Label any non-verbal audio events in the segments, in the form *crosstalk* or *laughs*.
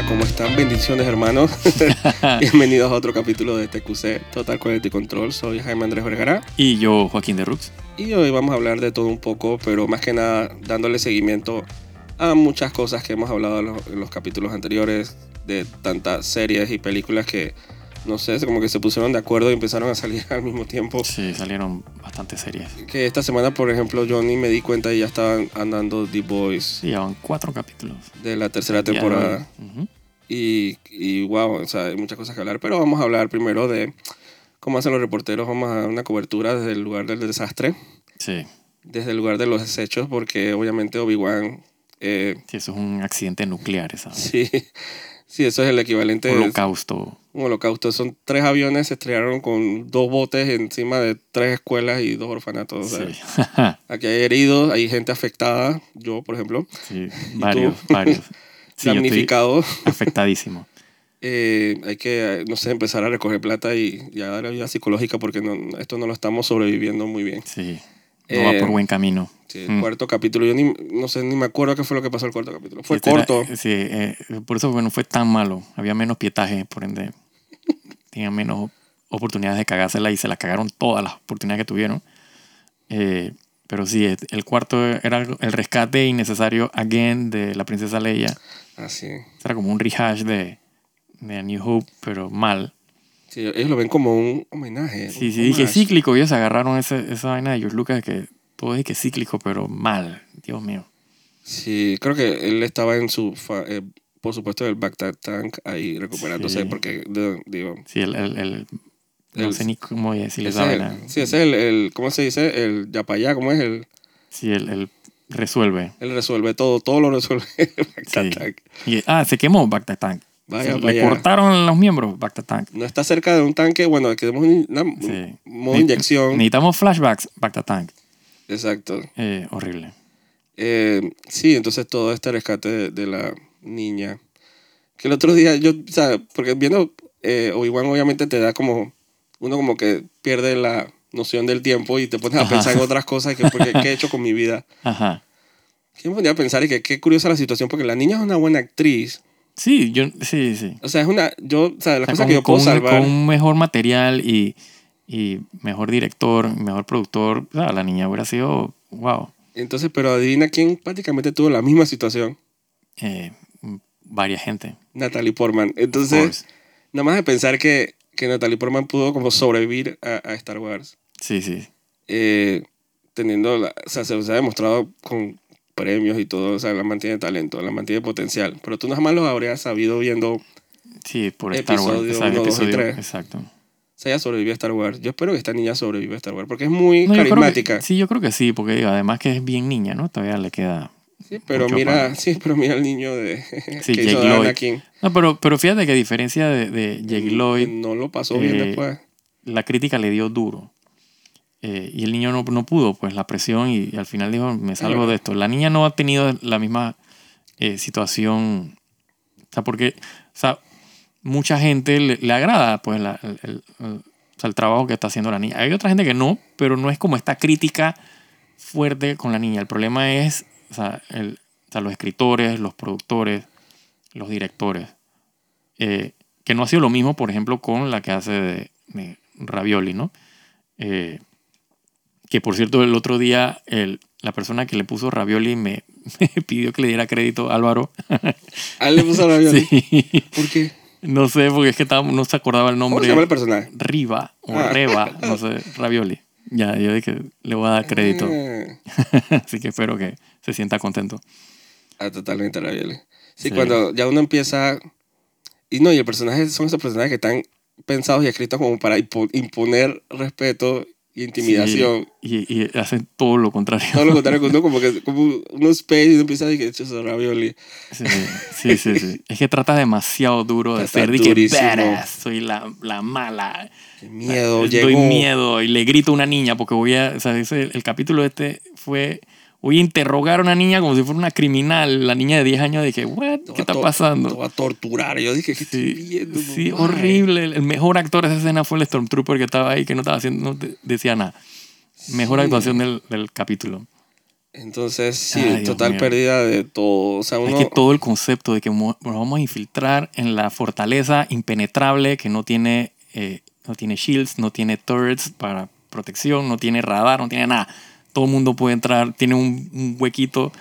Hola, ¿cómo están? Bendiciones, hermanos. *laughs* *laughs* Bienvenidos a otro capítulo de TQC Total Quality Control. Soy Jaime Andrés Vergara Y yo, Joaquín de Rux. y hoy vamos a hablar de todo un poco, pero más que nada dándole seguimiento a muchas cosas que hemos hablado en los, en los capítulos anteriores, de tantas series y películas que, no sé, como que se pusieron de acuerdo y empezaron a salir *laughs* al mismo tiempo. Sí, salieron bastante series. Que esta semana, por ejemplo, yo ni me di cuenta y ya estaban andando The Boys Sí, llevan cuatro capítulos. de la tercera temporada. ujú. Y, y wow, o sea, hay muchas cosas que hablar, pero vamos a hablar primero de cómo hacen los reporteros. Vamos a dar una cobertura desde el lugar del desastre, Sí, desde el lugar de los desechos, porque obviamente Obi-Wan, eh, sí, eso es un accidente nuclear, ¿sabes? *laughs* sí, sí, eso es el equivalente de Holocausto. Un holocausto. Son tres aviones, se estrellaron con dos botes encima de tres escuelas y dos orfanatos. Sí. *laughs* Aquí hay heridos, hay gente afectada, yo por ejemplo, sí, varios, *laughs* varios. Sí, damnificado. afectadísimo. *laughs* Eh, hay que, eh, no sé, empezar a recoger plata y, y a dar ayuda psicológica porque no, esto no lo estamos sobreviviendo muy bien. Sí, no va Eh, por buen camino. Sí, el Mm. cuarto capítulo, yo ni, no sé, ni me acuerdo qué fue lo que pasó el cuarto capítulo. Fue Este era- corto. sí, eh, por eso bueno, fue tan malo. Había menos pietaje, por ende, tenían menos oportunidades de cagársela y se la cagaron todas las oportunidades que tuvieron. Eh, pero sí, el cuarto era el rescate innecesario again de la princesa Leia. Así. Era como un rehash de, de A New Hope, pero mal. Sí, ellos lo ven como un homenaje. Sí, un sí, dije cíclico. Ellos agarraron ese- esa vaina de George Lucas que todo es que cíclico, pero mal. Dios mío. Sí, creo que él estaba en su, fa- eh, por supuesto, el Bagdad Tank ahí recuperándose Sí. porque, digo, Sí, el, el, el- no El- sé ni cómo el, sí, ese es el, el, ¿cómo se dice? El yapayá, ¿cómo es? El, Sí, el, el resuelve. él resuelve todo, todo lo resuelve *laughs* el Bagdad Sí. Tank. Y, ah, se quemó Bacta Tank. Vaya, Se le cortaron los miembros Bacta Tank. No está cerca de un tanque, bueno, que demos un, una- Sí. un modo Ne- inyección. Necesitamos flashbacks Bacta Tank. Exacto. Eh, horrible. Eh, sí, entonces todo este rescate de, de la niña. Que el otro día yo, o sea, porque viendo eh, Obi-Wan obviamente te da como, uno como que pierde la noción del tiempo y te pones a Ajá. pensar en otras cosas que porque, qué he hecho con mi vida. *laughs* Ajá. Me ponía a pensar y que qué curiosa la situación porque la niña es una buena actriz. Sí, yo, sí, sí. O sea, es una, yo, o sea, las O sea, cosas con, que yo puedo un, salvar. con un mejor material y, y mejor director, mejor productor, o sea, la niña hubiera sido, wow, Entonces, pero adivina quién prácticamente tuvo la misma situación. eh, varias gente. Natalie Portman. Entonces, nada más de pensar que, que Natalie Portman pudo como sobrevivir a, a Star Wars. Sí, sí. eh, teniendo, la, o sea, se, se ha demostrado con premios y todo, o sea, la mantiene talento, la mantiene potencial, pero tú nada más lo habrías sabido viendo, Sí, por Star Wars. Episodio exacto, y sea, ella sobrevivió a Star Wars. Yo espero que esta niña sobreviva a Star Wars, porque es muy No, yo creo que- carismática. sí, yo creo que sí, porque digo, además que es bien niña, ¿no? Todavía le queda. Sí, pero mucho mira, sí, pero mira el niño de *laughs* Sí, que hizo Lloyd. Anakin. No, pero, pero fíjate que a diferencia de, de Jake Lloyd, No lo pasó bien eh, después. la crítica le dio duro. Eh, y el niño no, no pudo, pues la presión, y, y al final dijo, me salgo de esto. La niña no ha tenido la misma eh, situación, o sea, porque, o sea, mucha gente le, le agrada, pues, la- el, el- el- el trabajo que está haciendo la niña. Hay otra gente que no, pero no es como esta crítica fuerte con la niña. El problema es, o sea, el- o sea, los escritores, los productores, los directores, eh, que no ha sido lo mismo, por ejemplo, con la que hace de, de Ravioli, ¿no? Eh, que por cierto, el otro día el- la persona que le puso Ravioli me, *laughs* me pidió que le diera crédito, Álvaro. A él le puso vida. *laughs* sí. ¿Por qué? No sé, porque es que estaba- no se acordaba el ¿Cómo nombre. se llama el personaje? Riva o Ah. Reba, no sé, Ravioli. Ya, yo dije, le voy a dar crédito. *laughs* Así que espero que se sienta contento. Ah, totalmente Ravioli. Sí, Sí. cuando ya uno empieza... Y no, y el personaje son esos personajes que están pensados y escritos como para impo- imponer respeto y intimidación. Sí, y, y hacen todo lo contrario. Todo lo contrario *laughs* que uno como que como uno space y uno empieza a decir que eso es ravioli. Sí, sí, sí, sí. Es que trata demasiado duro de ser que badass, soy la, la mala. Qué miedo, Doy llegó. miedo y le grito a una niña porque voy a, o sea, ese- el capítulo este fue, voy a interrogar a una niña como si fuera una criminal. La niña de 10 años dije, what, ¿qué está to- Te pasando? va a torturar. Yo dije, ¿qué estoy Sí, viendo? sí, mamá? horrible. El mejor actor de esa escena fue el Stormtrooper que estaba ahí, que no estaba haciendo, no decía nada. Mejor Sí. actuación del, del capítulo. Entonces, sí, Ay, total pérdida de todo. O sea, Es uno... que todo el concepto de que nos vamos a infiltrar en la fortaleza impenetrable que no tiene, eh, no tiene shields, no tiene turrets para protección, no tiene radar, no tiene nada. Todo el mundo puede entrar, tiene un, un huequito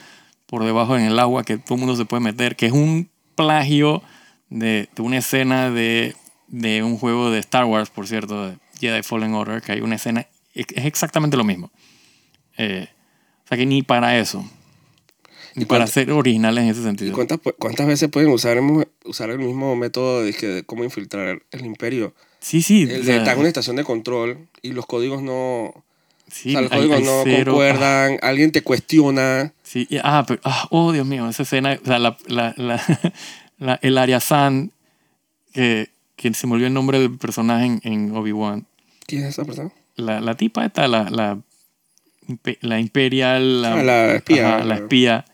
por debajo en el agua que todo el mundo se puede meter, que es un plagio de, de una escena de, de un juego de Star Wars, por cierto, de Jedi Fallen Order, que hay una escena, es exactamente lo mismo. Eh, o sea que ni para eso. Ni ¿Y para ser originales en ese ¿Y sentido. cuántas, pu- cuántas veces pueden usar, usar el mismo método de, de cómo infiltrar el imperio? Sí, sí. El o de sea, estar en una estación de control y los códigos no... sí, o sea, los hay- códigos hay no cero- concuerdan, alguien te cuestiona. ah, sí, y- ah, pero, ah, oh, Dios mío, esa escena, o sea, la, la, la, *laughs* la- el Ariasan, que, que se me olvidó el nombre del personaje en, en Obi-Wan. ¿Quién es esa persona? La, la tipa esta, la, la, la imperial, la, Ah, la espía. ajá, la espía,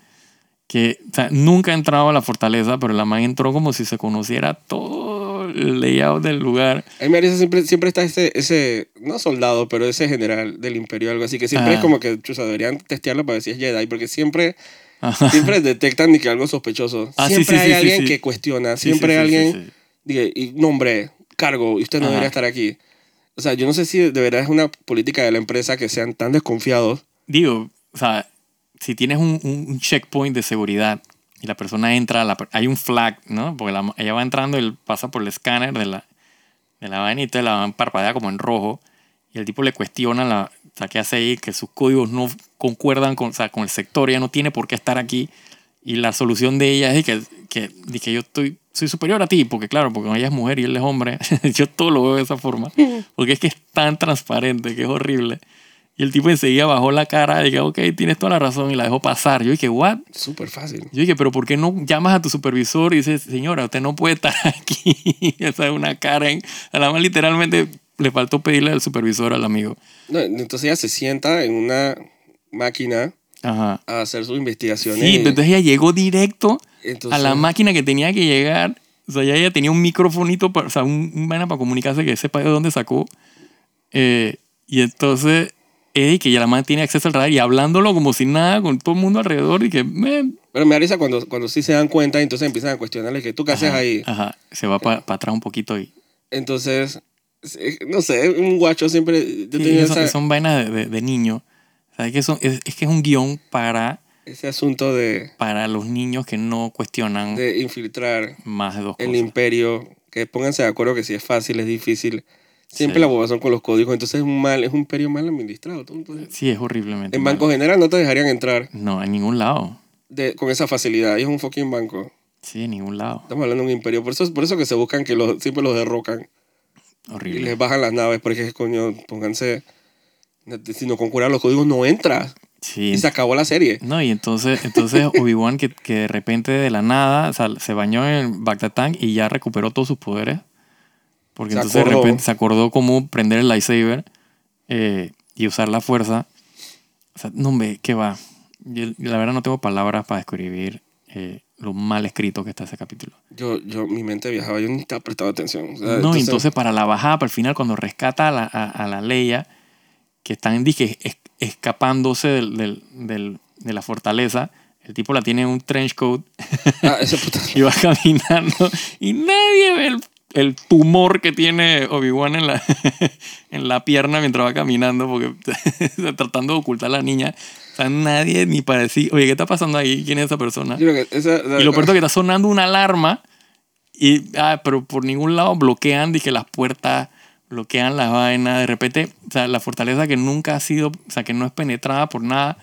que o sea, nunca ha entrado a la fortaleza, pero la man entró como si se conociera todo el layout del lugar. A mí me parece siempre, siempre está ese, ese, no soldado, pero ese general del imperio, algo así, que siempre Ajá. es como que chusa, deberían testearlo para ver si es Jedi, porque siempre, Ajá. siempre detectan ni que algo sospechoso. Ah, sí, siempre sí, hay sí, sí, alguien sí. que cuestiona, Sí, siempre sí, hay sí, alguien, sí, sí. diga, y nombre, cargo, y usted no Ajá. debería estar aquí. O sea, yo no sé si de verdad es una política de la empresa que sean tan desconfiados. digo, o sea, si tienes un, un- un checkpoint de seguridad y la persona entra, la hay un flag, ¿no? Porque la- ella va entrando y él pasa por el escáner de la, de la vaina y la van parpadea como en rojo y el tipo le cuestiona la, o sea, qué hace ahí, que sus códigos no concuerdan con, o sea, con el sector, ella no tiene por qué estar aquí y la solución de ella es que, que, que yo estoy, soy superior a ti, porque claro, porque ella es mujer y él es hombre, *laughs* yo todo lo veo de esa forma, *laughs* porque es que es tan transparente que es horrible. Y el tipo enseguida bajó la cara y dije, ok, tienes toda la razón y la dejó pasar. Yo dije, what? Súper fácil. Yo dije, pero ¿por qué no llamas a tu supervisor y dices, señora, usted no puede estar *laughs* aquí? *laughs* Esa es una cara en... A la más literalmente le faltó pedirle al supervisor al amigo. No, entonces ella se sienta en una máquina Ajá. a hacer sus investigaciones. Sí, entonces ella llegó directo Entonces- a la máquina que tenía que llegar. O sea, ya ella tenía un microfonito, para, o sea, un, un vaina para comunicarse que sepa de dónde sacó. Eh, y entonces, Eddie, que ya la man tiene acceso al radar y hablándolo como si nada con todo el mundo alrededor y que, "Man". Pero me da risa cuando, cuando sí se dan cuenta y entonces empiezan a cuestionarle que tú qué haces ahí. Ajá, se va para atrás un poquito y... Entonces, no sé, un guacho siempre... Yo Sí, tenía son, esa- son vainas de, de, de niño. O sea, es que, son- es, es que es un guion para, ese asunto de, para los niños que no cuestionan de infiltrar más de dos el cosas. imperio. Que pónganse de acuerdo que si es fácil, es difícil. Siempre Sí. la bobazón con los códigos. Entonces es un mal, es un imperio mal administrado. Entonces, Sí, es horriblemente. en mal. Banco General no te dejarían entrar No, en ningún lado. de, con esa facilidad. Y es un fucking banco. Sí, en ningún lado. Estamos hablando de un imperio. Por eso, por eso que se buscan que los, siempre los derrocan. Y Horrible. les bajan las naves. Porque, coño, pónganse... Si no concurran los códigos, no entras. Sí. Y se acabó la serie. No, y entonces, entonces *laughs* Obi-Wan que, que de repente de la nada o sea, se bañó en Bactatán y ya recuperó todos sus poderes. Porque Se entonces acordó. de repente se acordó cómo prender el lightsaber eh, y usar la fuerza. O sea, no, hombre, ¿qué va? Yo, la verdad no tengo palabras para describir eh, lo mal escrito que está ese capítulo. Yo, yo, mi mente viajaba. Yo ni estaba prestando atención. O sea, no, y entonces para la bajada, para el final, cuando rescata a la, a, a la Leia, que están dije, es- escapándose del, del- del- de la fortaleza, el tipo la tiene en un trench coat Ah, ese puta... *laughs* y va caminando y nadie ve el, el tumor que tiene Obi-Wan en la, *laughs* en la pierna mientras va caminando porque *laughs* tratando de ocultar a la niña. O sea, nadie ni para decir, oye, ¿qué está pasando ahí? ¿Quién es esa persona? Yo creo que esa- Y lo peor es que está sonando una alarma y, ah, pero por ningún lado bloquean, dije, las puertas, bloquean las vainas. De repente, o sea, la fortaleza que nunca ha sido, o sea, que no es penetrada por nada,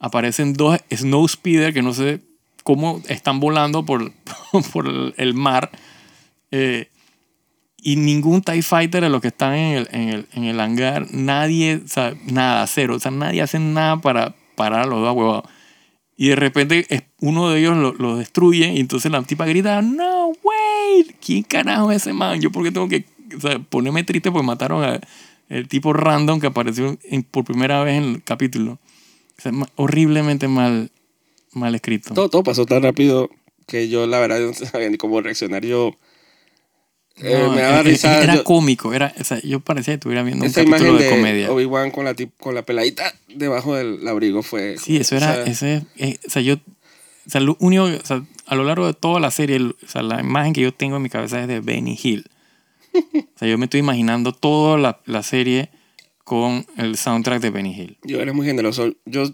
aparecen dos Snow Speeder que no sé cómo están volando por, *laughs* por el- el mar. Eh, y ningún TIE Fighter de los que están en el, en el, en el hangar, nadie, o sea, nada, cero. O sea, nadie hace nada para parar a los dos huevados. Y de repente uno de ellos lo, lo destruye y entonces la tipa grita, no, wait, ¿quién carajo es ese man? Yo porque tengo que o sea, ponerme triste porque mataron a el tipo random que apareció en- por primera vez en el capítulo. O sea, horriblemente mal, mal escrito. Todo, todo pasó tan rápido que yo, la verdad, no sabía ni cómo reaccionar. Yo, Eh, No, me daba era, risa. era yo- cómico, era, o sea, yo parecía que estuviera viendo un capítulo imagen de, de, comedia. Obi-Wan con la, tip- con la peladita debajo del abrigo fue. Sí, eso era, o sea, ese, eh, o sea, yo, o sea, lo único, o sea, a lo largo de toda la serie, o sea, la imagen que yo tengo en mi cabeza es de Benny Hill. O sea, yo me estoy imaginando toda la, la serie con el soundtrack de Benny Hill. Yo era muy generoso. Yo,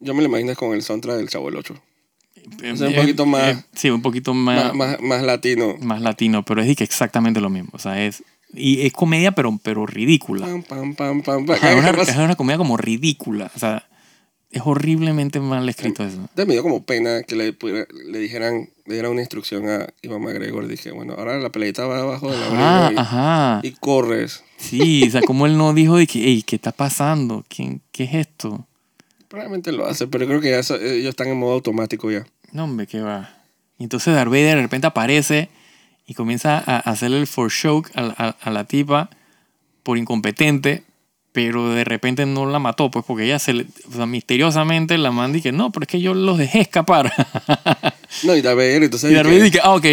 yo me lo imagino con el soundtrack del Chavo el 8. O sea, un Eh, poquito más- eh, sí, un poquito más, Más, más, latino. más latino, pero es de exactamente lo mismo. O sea, es, y es comedia, pero, pero ridícula. Pam, pam, pam. Ajá, es, una, es una comedia como ridícula. O sea, es horriblemente mal escrito eso. Entonces me dio como pena que le, le dijeran, le dieran una instrucción a Iván McGregor. Dije, bueno, ahora la peladita va abajo del Ajá, abrigo y, ajá. y corres. Sí, o sea, como él no dijo de que, hey, ¿qué está pasando? ¿Quién, ¿Qué es esto? Probablemente lo hace, pero creo que ya ellos están en modo automático ya. No, hombre, qué va. Y entonces Darth Vader de repente aparece y comienza a hacerle el for show a, a- a la tipa por incompetente, pero de repente no la mató, pues porque ella se le, o sea, misteriosamente la manda y que no, pero es que yo los dejé escapar. No, y Darth Vader, entonces y Darth Vader dice, ah, ok.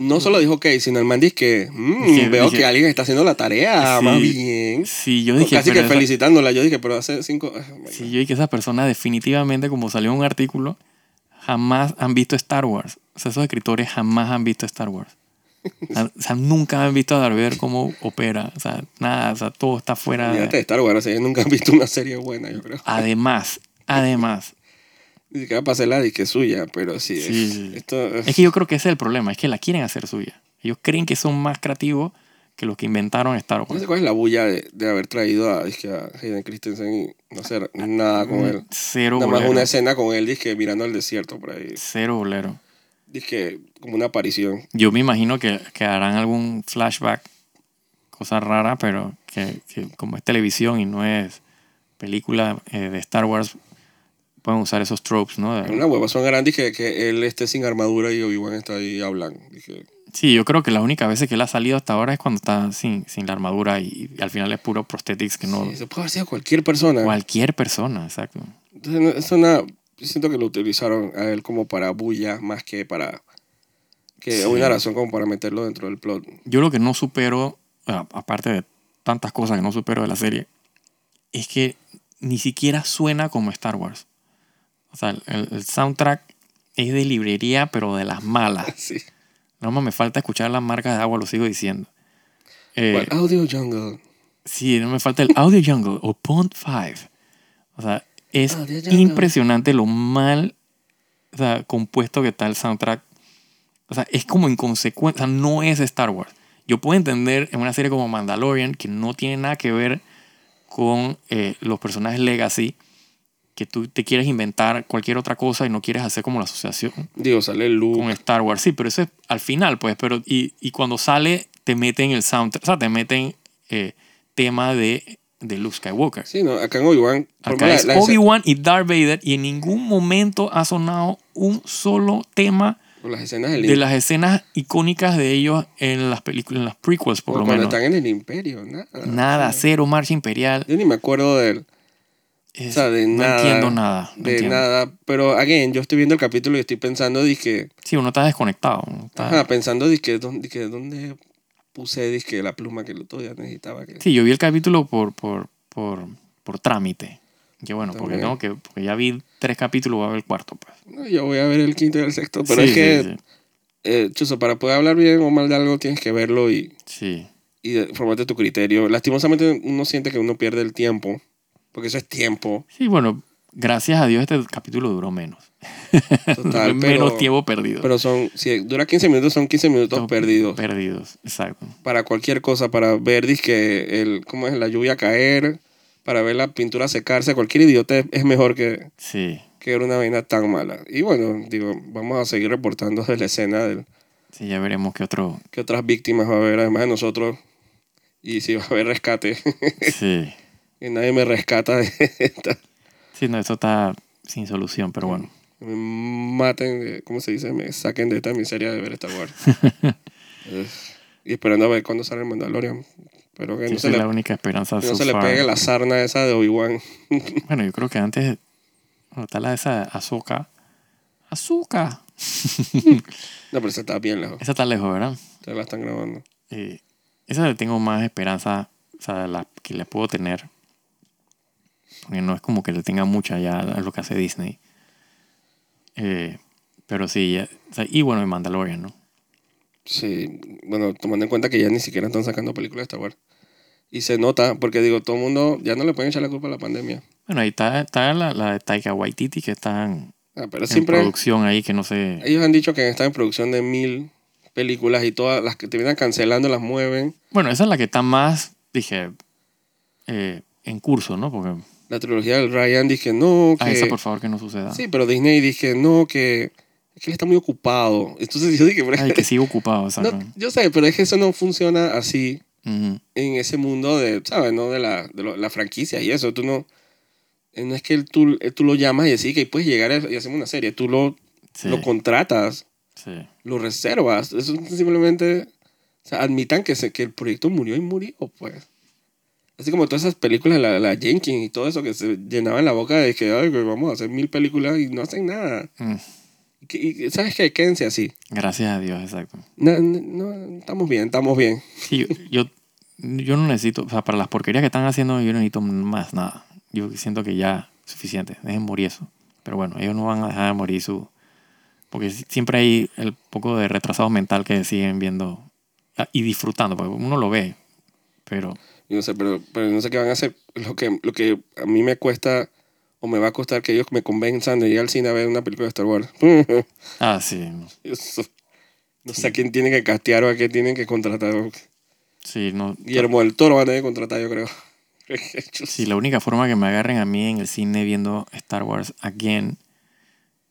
No solo dijo ok, sino el man dice que mm, veo dije- que alguien está haciendo la tarea Sí, más bien. Sí, yo dije, Casi que esa- felicitándola. Yo dije, pero hace cinco... ah, my Sí, yo dije que esas personas definitivamente, como salió un artículo, jamás han visto Star Wars. O sea, esos escritores jamás han visto Star Wars. *laughs* O sea, o nunca han visto a Darth Vader cómo opera. O sea, nada, o sea, todo está fuera. Fíjate de Star Wars, ellos nunca han visto una serie buena, yo creo. Además, además, Dice que va a pasar la disque suya, pero sí. Sí, es- sí. Esto es- es que yo creo que ese es el problema, es que la quieren hacer suya. Ellos creen que son más creativos que los que inventaron Star No Wars. sé cuál es la bulla de, de haber traído a, dizque, a Hayden Christensen y no hacer nada con él. Cero Nada más bolero. una escena con él, dizque, mirando al desierto por ahí. Cero bolero. Dizque, como una aparición. Yo me imagino que, que harán algún flashback, cosa rara, pero que, que como es televisión y no es película eh, de Star Wars, pueden usar esos tropes, ¿no? De- Una hueva son grandes que, que él esté sin armadura y Obi-Wan está ahí hablando. Dije, Sí, yo creo que la única vez que él ha salido hasta ahora es cuando está sin, sin la armadura y, y al final es puro prosthetics que no... sí, se puede haber sido cualquier persona. Cualquier persona, exacto. Entonces, es una, siento que lo utilizaron a él como para bulla más que para... Que Sí. una razón como para meterlo dentro del plot. Yo lo que no supero, aparte de tantas cosas que no supero de la serie, es que ni siquiera suena como Star Wars. O sea, el, el soundtrack es de librería, pero de las malas. *laughs* Sí. No más me falta escuchar las marcas de agua, lo sigo diciendo. Eh, Audio Jungle. sí, no me falta el Audio Jungle o Pond 5. O sea, es impresionante lo mal o sea, compuesto que está el soundtrack. O sea, es como inconsecuente. O sea, no es Star Wars. Yo puedo entender en una serie como Mandalorian, que no tiene nada que ver con eh, los personajes Legacy, que tú te quieres inventar cualquier otra cosa y no quieres hacer como la asociación Digo, sale Luke. con Star Wars. Sí, pero eso es al final, pues. Pero, y, y cuando sale, te meten el soundtrack, o sea, te meten eh, tema de, de Luke Skywalker. Sí, no, acá en Obi-Wan. Obi-Wan y Darth Vader y en ningún momento ha sonado un solo tema las escenas de las escenas icónicas de ellos en las películas, en las prequels, por o lo cuando menos. están en el Imperio, nada. Nada, cero marcha imperial. Yo ni me acuerdo del, Es- o sea, de no nada. entiendo nada. no de entiendo. nada. Pero, again, yo estoy viendo el capítulo y estoy pensando, dije, Sí, uno está desconectado. uno está- ajá, pensando, dije, ¿dónde, dije, ¿dónde puse, dije, la pluma que el otro día necesitaba? Que... Sí, yo vi el capítulo por, por, por, por trámite. Que bueno, porque, tengo que, porque ya vi tres capítulos, voy a ver el cuarto. Pues. No, yo voy a ver el quinto y el sexto, pero Sí, es que, sí, sí. eh, Chuzo, para poder hablar bien o mal de algo tienes que verlo y, Sí. y formarte tu criterio. Lastimosamente uno siente que uno pierde el tiempo, porque eso es tiempo. Sí, bueno, gracias a Dios este capítulo duró menos. Total, *laughs* menos pero, tiempo perdido. pero son, si dura 15 minutos, son 15 minutos perdidos. Perdidos, exacto. para cualquier cosa, para ver que el, ¿cómo es? la lluvia caer, para ver la pintura secarse, cualquier idiota es- mejor que, Sí, que ver una vaina tan mala. Y bueno, digo, vamos a seguir reportando de la escena de sí, ya veremos qué otro. qué otras víctimas va a haber, además de nosotros, y si va a haber rescate. Sí. *laughs* y nadie me rescata de esta. Sí, no, esto está sin solución, pero bueno. Me maten, de- ¿cómo se dice? Me saquen de esta miseria de ver Star Wars. Eh, y esperando a ver cuándo sale el Mandalorian. Pero que Sí, no, se es le, la única esperanza que no se le pegue la sarna esa de Obi-Wan. *laughs* Bueno, yo creo que antes. Bueno, está la de esa azúcar. ¡Azúcar! No, pero esa está bien lejos. Esa está lejos, ¿verdad? Ya la están grabando. Eh, esa le tengo más esperanza, o sea, la que le puedo tener. Porque no es como que le tenga mucha ya a lo que hace Disney. Eh, pero sí, ya- o sea, y bueno, el Mandalorian, ¿no? Sí, bueno, tomando en cuenta que ya ni siquiera están sacando películas de Star Wars. Y se nota, porque digo, todo el mundo ya no le pueden echar la culpa a la pandemia. Bueno, ahí está, está la, la de Taika Waititi que está en, Ah, pero en siempre producción ahí, que no sé. ellos han dicho que están en producción de mil películas y todas las que terminan cancelando las mueven. Bueno, esa es la que está más, dije, eh, en curso, ¿no? Porque La trilogía del Ryan dice no, que... a esa por favor que no suceda. Sí, pero Disney dice no, que, es que él está muy ocupado. Entonces yo dije, Ay, que *laughs* sigue ocupado, no, yo sé, pero es que eso no funciona así Ujú. en ese mundo de, ¿sabes? No de la, de lo- la franquicia y eso. Tú no, eh, no es que tú, eh, tú lo llamas y decís que puedes llegar y hacemos una serie. Tú lo, Sí, lo contratas, sí. lo reservas. Eso simplemente, o sea, admitan que, se, que el proyecto murió y murió, pues. Así como todas esas películas, la, la Jenkins y todo eso que se llenaban la boca de que, Ay, vamos a hacer mil películas y no hacen nada. Mm, Y y ¿Sabes qué? Quédense así. Gracias a Dios, exacto. No, no, no, estamos bien, estamos bien. Sí, yo, yo, yo no necesito, o sea, para las porquerías que están haciendo, yo no necesito más nada. Yo siento que ya es suficiente, dejen morir eso. Pero bueno, ellos no van a dejar de morir su... Porque si- siempre hay el poco de retrasado mental que siguen viendo ah, y disfrutando, porque uno lo ve, pero Yo no sé, pero, pero no sé qué van a hacer. Lo que, lo que a mí me cuesta o me va a costar que ellos me convenzan de ir al cine a ver una película de Star Wars. *laughs* Ah, sí. no. Eso. No sé a quién tienen que castear o a quién tienen que contratar. Sí, no. Guillermo del Toro va a tener que contratar, yo creo. *laughs* Sí, la única forma que me agarren a mí en el cine viendo Star Wars again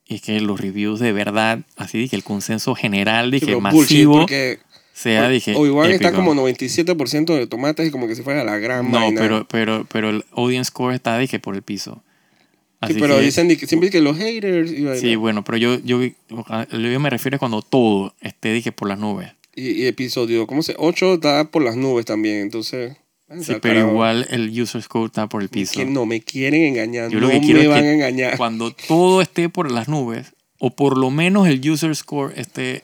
es que los reviews de verdad, así que el consenso general, Sí, pero bullshit, masivo, porque sea, dije. Obi-Wan está como 97% de tomates y como que si fuera la gran No, vaina. pero, pero, pero el audience score está, dije, por el piso. Sí, Así pero que- dicen que siempre que los haters y. Sí, bueno, pero yo, yo, yo me refiero a cuando todo esté, dije, por las nubes. y, y episodio, ¿cómo se? 8 está por las nubes también, entonces... Sí, pero carajo. igual el user score está por el piso. Que no me quieren engañar, Yo no lo que quiero me es van que a engañar. Cuando todo esté por las nubes, o por lo menos el user score esté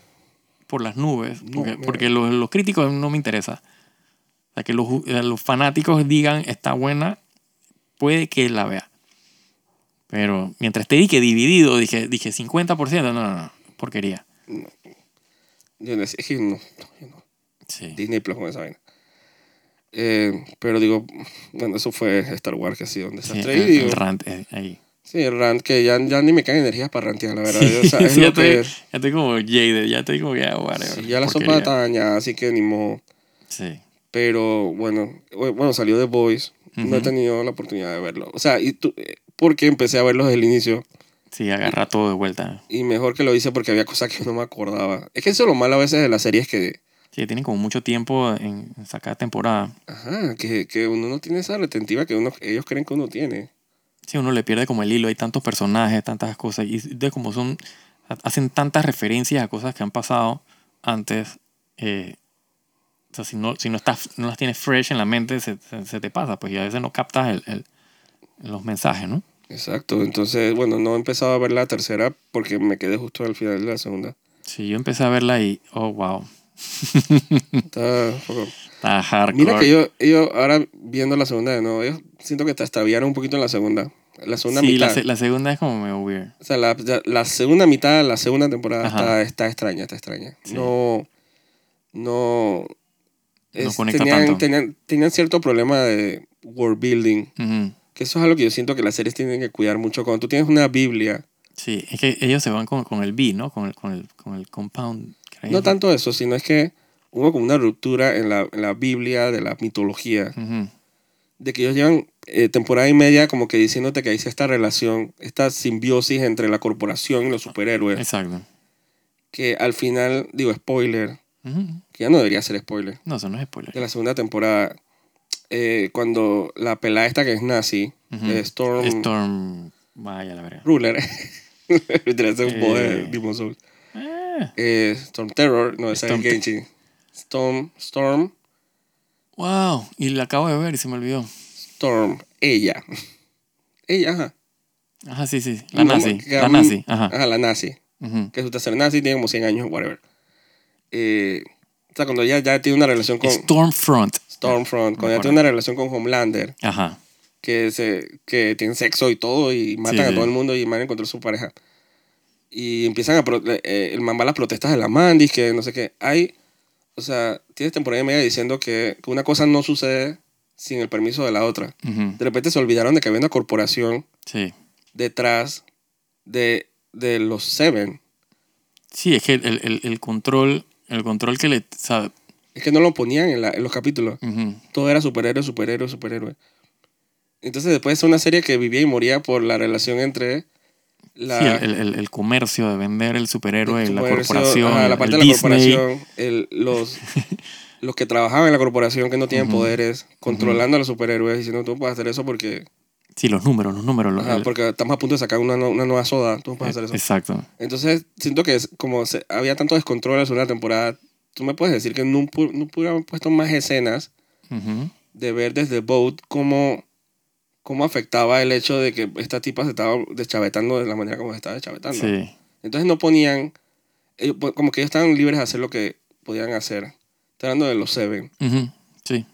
por las nubes, porque, los, los críticos no me interesa. O sea, que los, eh, los fanáticos digan está buena, puede que la vea. Pero mientras te dije dividido, dije, dije 50%, no, no, no, porquería. Yo no es que no, no, yo no. Sí. Disney Plus con esa vaina. Eh, pero digo, bueno, eso fue Star Wars que ha sido un Sí, desastre. el, y digo, el rant eh, ahí. Sí, rant que ya, ya ni me caen energías para rantear, la verdad. O sea, es Sí, ya, que estoy, es. ya estoy como jaded, ya estoy como que, ah, whatever. Sí, ya la sopa está dañada, así que ni modo. Sí. Pero bueno, bueno, salió The Voice. No he tenido la oportunidad de verlo. O sea, y tú, eh, porque empecé a verlo desde el inicio. Sí, agarra todo de vuelta. Y mejor que lo hice porque había cosas que no me acordaba. Es que eso es lo malo a veces de las series que, Sí, tienen como mucho tiempo en en sacar temporada. ajá, que, que uno no tiene esa retentiva que uno, ellos creen que uno tiene. Sí, uno le pierde como el hilo, hay tantos personajes, tantas cosas, y de como son, hacen tantas referencias a cosas que han pasado antes. eh, o sea, si no, si no, estás, no las tienes fresh en la mente, se, se, se te pasa, pues y a veces no captas el, el- los mensajes, ¿no? Exacto. Entonces, bueno, no he empezado a ver la tercera porque me quedé justo al final de la segunda. Sí, yo empecé a verla y, oh, wow, *laughs* Está está hardcore. Mira que yo, yo ahora viendo la segunda de nuevo, yo siento que te extraviaron un poquito en la segunda. La segunda sí, mitad. la, la segunda es como medio weird. O sea, la, la- segunda mitad, la segunda temporada está, está extraña, está extraña. Sí. No, no, No es- conecta tenían, tanto. Tenían, tenían cierto problema de world building, Ujú. que eso es algo que yo siento que las series tienen que cuidar mucho. Cuando tú tienes una Biblia, Sí, es que ellos se van con, con el B, ¿no? Con el, con el, con el compound. No tanto eso, sino es que hubo como una ruptura en la, en la Biblia de la mitología, de que ellos llevan eh, temporada y media como que diciéndote que hay esta relación, esta simbiosis entre la corporación y los superhéroes, Exacto. que al final, digo, spoiler, que ya no debería ser spoiler. No, eso no es spoiler. de la segunda temporada, eh, cuando la pelada esta que es nazi, eh, Storm, Storm. Vaya la verga. Ruler, *laughs* un poder. Demon Souls. Ah, Eh, Storm Terror, no, esa es Genshin. Storm, Storm, wow. Y la acabo de ver y se me olvidó. Storm, ella. *laughs* Ella, ajá. Ajá, sí, sí. La No, nazi. La nazi. Ajá. Ajá, la nazi. Ujú. Que resulta ser nazi, tiene como 100 años, whatever. Eh, O sea, cuando ella ya tiene una relación con Stormfront. Stormfront, cuando ella tiene una relación con Homelander, Ajá. que, se, que tienen sexo y todo y matan Sí, a sí. todo el mundo y man encontró su pareja. Y empiezan a... pro- eh, el man va a las protestas de la Mandy, que no sé qué. Hay... O sea, tienes temporada y media diciendo que, que una cosa no sucede sin el permiso de la otra. Ujú. De repente se olvidaron de que había una corporación Sí. detrás de, de los Seven. Sí, es que el, el- el control, el control que le, o sea, Es que no lo ponían en, la- en los capítulos. ujú. Todo era superhéroe, superhéroe, superhéroe. Entonces después es una serie que vivía y moría por la relación entre la, Sí, el, el- el comercio de vender el superhéroe, el la corporación, ajá, la el parte de la Disney. corporación, los, *laughs* los que trabajaban en la corporación que no tienen poderes, controlando a los superhéroes, diciendo tú no puedes hacer eso porque, Sí, los números, los números. los- ajá, el- porque estamos a punto de sacar una, una nueva soda, tú no puedes hacer eso. Exacto. Entonces siento que es como se- había tanto descontrol en la segunda temporada, tú me puedes decir que no, no pudieran haber puesto más escenas Ujú. de ver desde Boat cómo, cómo afectaba el hecho de que esta tipa se estaba deschavetando de la manera como se estaba deschavetando. Sí. Entonces no ponían, ellos, pues, como que ellos estaban libres de hacer lo que podían hacer. Estoy hablando de los Seven, Ujú. Sí.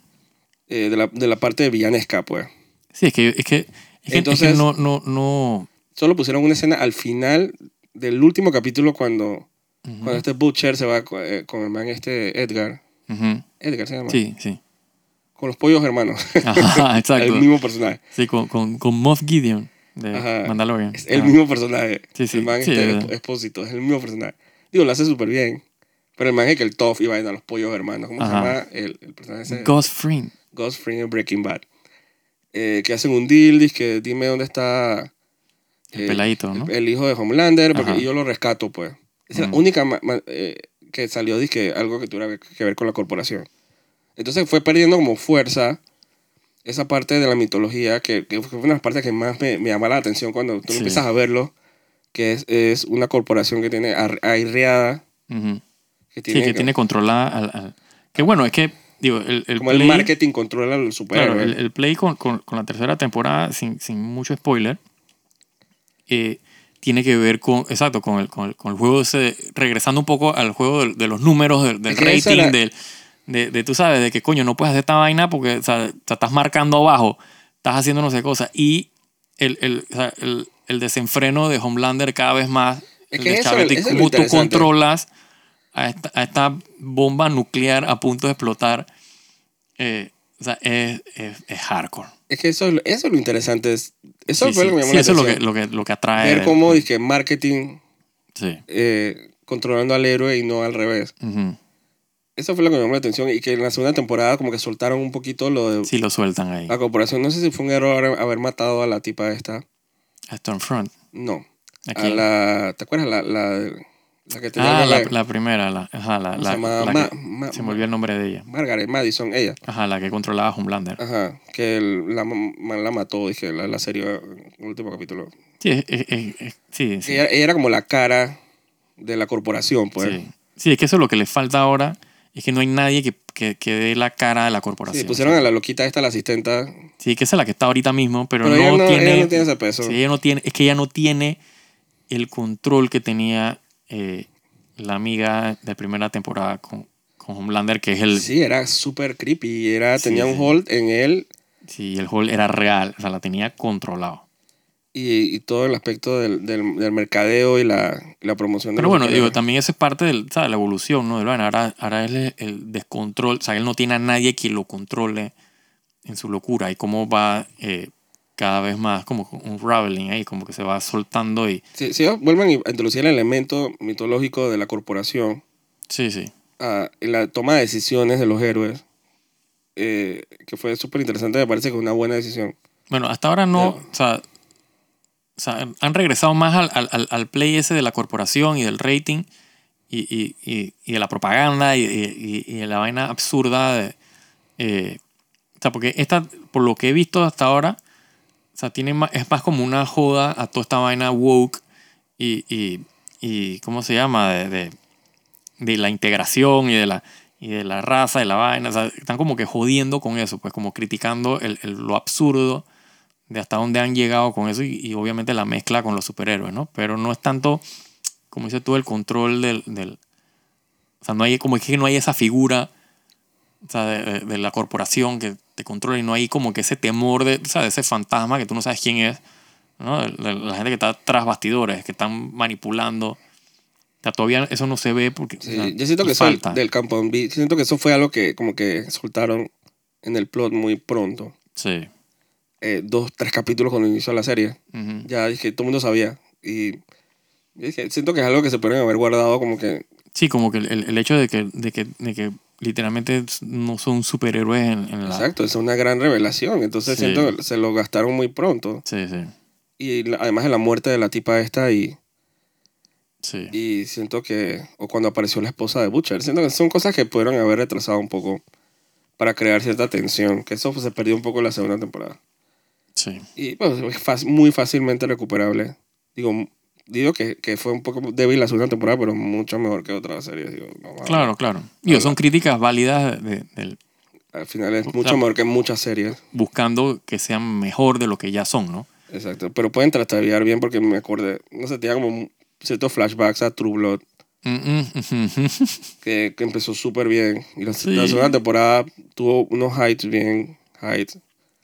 eh, de, la, de la parte villanesca, pues. Sí, es que, es que, es que, es que Entonces- no, no, no. Solo pusieron una escena al final del último capítulo cuando, Ujú. cuando este Butcher se va eh, con el man este Edgar. Ujú. Edgar se llama. Sí, sí. Con los pollos hermanos. *laughs* Ajá, exacto. el mismo personaje. Sí, con, con, con Moff Gideon de Ajá. Mandalorian. Es el Ah. mismo personaje. Sí, sí, El man sí, este es expósito, es el mismo personaje. Digo, lo hace súper bien. Pero el man es que el Toff iba a ir a los pollos hermanos. ¿Cómo Ajá. se llama el, el personaje ese? Ghost Fring. Ghost Fring en Breaking Bad. Eh, que hacen un deal, dice que dime dónde está El peladito, ¿no? el, el hijo de Homelander, porque Ajá. yo lo rescato, pues. Es la única eh, que salió, dice que algo que tuviera que ver con la corporación. Entonces fue perdiendo como fuerza esa parte de la mitología, que, que fue una de las partes que más me, me llama la atención cuando tú Sí. empiezas a verlo, que es, es una corporación que tiene airreada, Ujú. que Sí, tiene, que tiene controlada al, al- Que bueno, es que, digo, el, el como play... el marketing controla al superhéroe. Claro, el, el play con, con- con la tercera temporada, sin, sin mucho spoiler, eh, tiene que ver con, exacto, con el, con el, con el juego ese, regresando un poco al juego de, de los números, del, del que rating, era- del, de, de, tú sabes, de que coño, no puedes hacer esta vaina porque o sea, te estás marcando abajo, estás haciendo no sé cosa. Y el, el, o sea, el, el desenfreno de Homelander cada vez más, Es que eso- es lo cómo tú controlas a esta, a esta bomba nuclear a punto de explotar. eh, o sea, es, es, es hardcore. Es que eso, eso es lo interesante. es- eso Sí, fue sí, lo que me llamó sí, la eso es lo que, atención. lo, que, lo que atrae. Ver cómo dice, marketing Sí. eh, controlando al héroe y no al revés. Ujú. Eso fue lo que me llamó la atención y que en la segunda temporada como que soltaron un poquito lo de Sí, lo sueltan ahí. la corporación. No sé si fue un error haber matado a la tipa esta. A Stormfront. No. ¿A la, ¿Te acuerdas? La, la, la que tenía Ah, la, primera, la, ajá, la, ¿Cómo la, se llama? la Ma- que- ma- se me olvidó el nombre de ella. Margaret Madison, ella. Ajá, la que controlaba a Homelander. Ajá. Que el- la, la mató, dije, la, la serie, el último capítulo. Sí, es- es- sí, sí, Ella, ella era como la cara de la corporación, pues. sí. Sí, es que eso es lo que le falta ahora. Es que no hay nadie que, que, que dé la cara de la Sí, corporación. pusieron a la loquita esta, la asistenta. Sí, que es la que está ahorita mismo, pero, Pero, no, ella, no, tiene, ella no tiene ese peso. sí, ella no tiene. Es que ella no tiene el control que tenía eh, la amiga de primera temporada con, con Homelander, que es el. Sí, era súper creepy. Era, Sí, tenía sí. un hold en él Sí, el hall era real, o sea, la tenía controlado. Y, y todo el aspecto del, del, del mercadeo y la, la promoción. de Pero los bueno, digo, también eso es parte de la evolución, ¿no? De ahora, ahora es el, el descontrol, o sea, él no tiene a nadie que lo controle en su locura y cómo va eh, cada vez más como un raveling ahí, como que se va soltando y... Si ellos vuelven a introducir el elemento mitológico de la corporación Sí, sí. en la toma de decisiones de los héroes, eh, que fue súper interesante, me parece que es una buena decisión. Bueno, hasta ahora no, Pero- o sea, o sea, han regresado más al, al- al, play ese de la corporación y del rating y, y, y, y de la propaganda y, de la vaina absurda de... eh, o sea, porque esta, por lo que he visto hasta ahora, o sea, tiene más, es más como una joda a toda esta vaina woke y, y ¿cómo se llama? De, de, de la integración y de la, y de la raza, de la vaina. O sea, están como que jodiendo con eso, pues como criticando el, el- lo absurdo de hasta dónde han llegado con eso y, y obviamente la mezcla con los superhéroes, ¿no? Pero no es tanto, como dices tú, el control del, del, O sea, no hay como es que no hay esa figura o sea, de, de- la corporación que te controla y no hay como que ese temor de, o sea, de ese fantasma que tú no sabes quién es, ¿no? De- de la gente que está tras bastidores, que están manipulando. O sea, todavía eso no se ve porque o Sí, sea, yo siento que eso falta. del Compound B, siento que eso fue algo que como que soltaron en el plot muy pronto. Sí. Eh, dos, tres capítulos cuando inició la serie. Ya dije, todo el mundo sabía. Y yo dije, siento que es algo que se pueden haber guardado como que... Sí, como que el, el- hecho de que, de, que, de que literalmente no son superhéroes en, en la... Exacto, es una gran revelación. Entonces Sí. siento que se lo gastaron muy pronto. Sí, sí, Y además de la muerte de la tipa esta y, sí. y siento que... O cuando apareció la esposa de Butcher. Siento que son cosas que pudieron haber retrasado un poco para crear cierta tensión. Que eso se perdió un poco en la segunda temporada. Sí. Y pues, es muy fácilmente recuperable. Digo, digo que, que fue un poco débil la segunda temporada, pero mucho mejor que otras series. Digo, no. Claro, claro. Digo, son críticas válidas de- del Al final es mucho Claro. mejor que muchas series. buscando que sean mejor de lo que ya son, ¿no? Exacto. Pero pueden tratar bien porque me acordé, no sé, tenía como ciertos flashbacks a True Blood Mm, mm, que, que empezó súper bien. Y la, Sí. la segunda temporada tuvo unos heights bien, heights.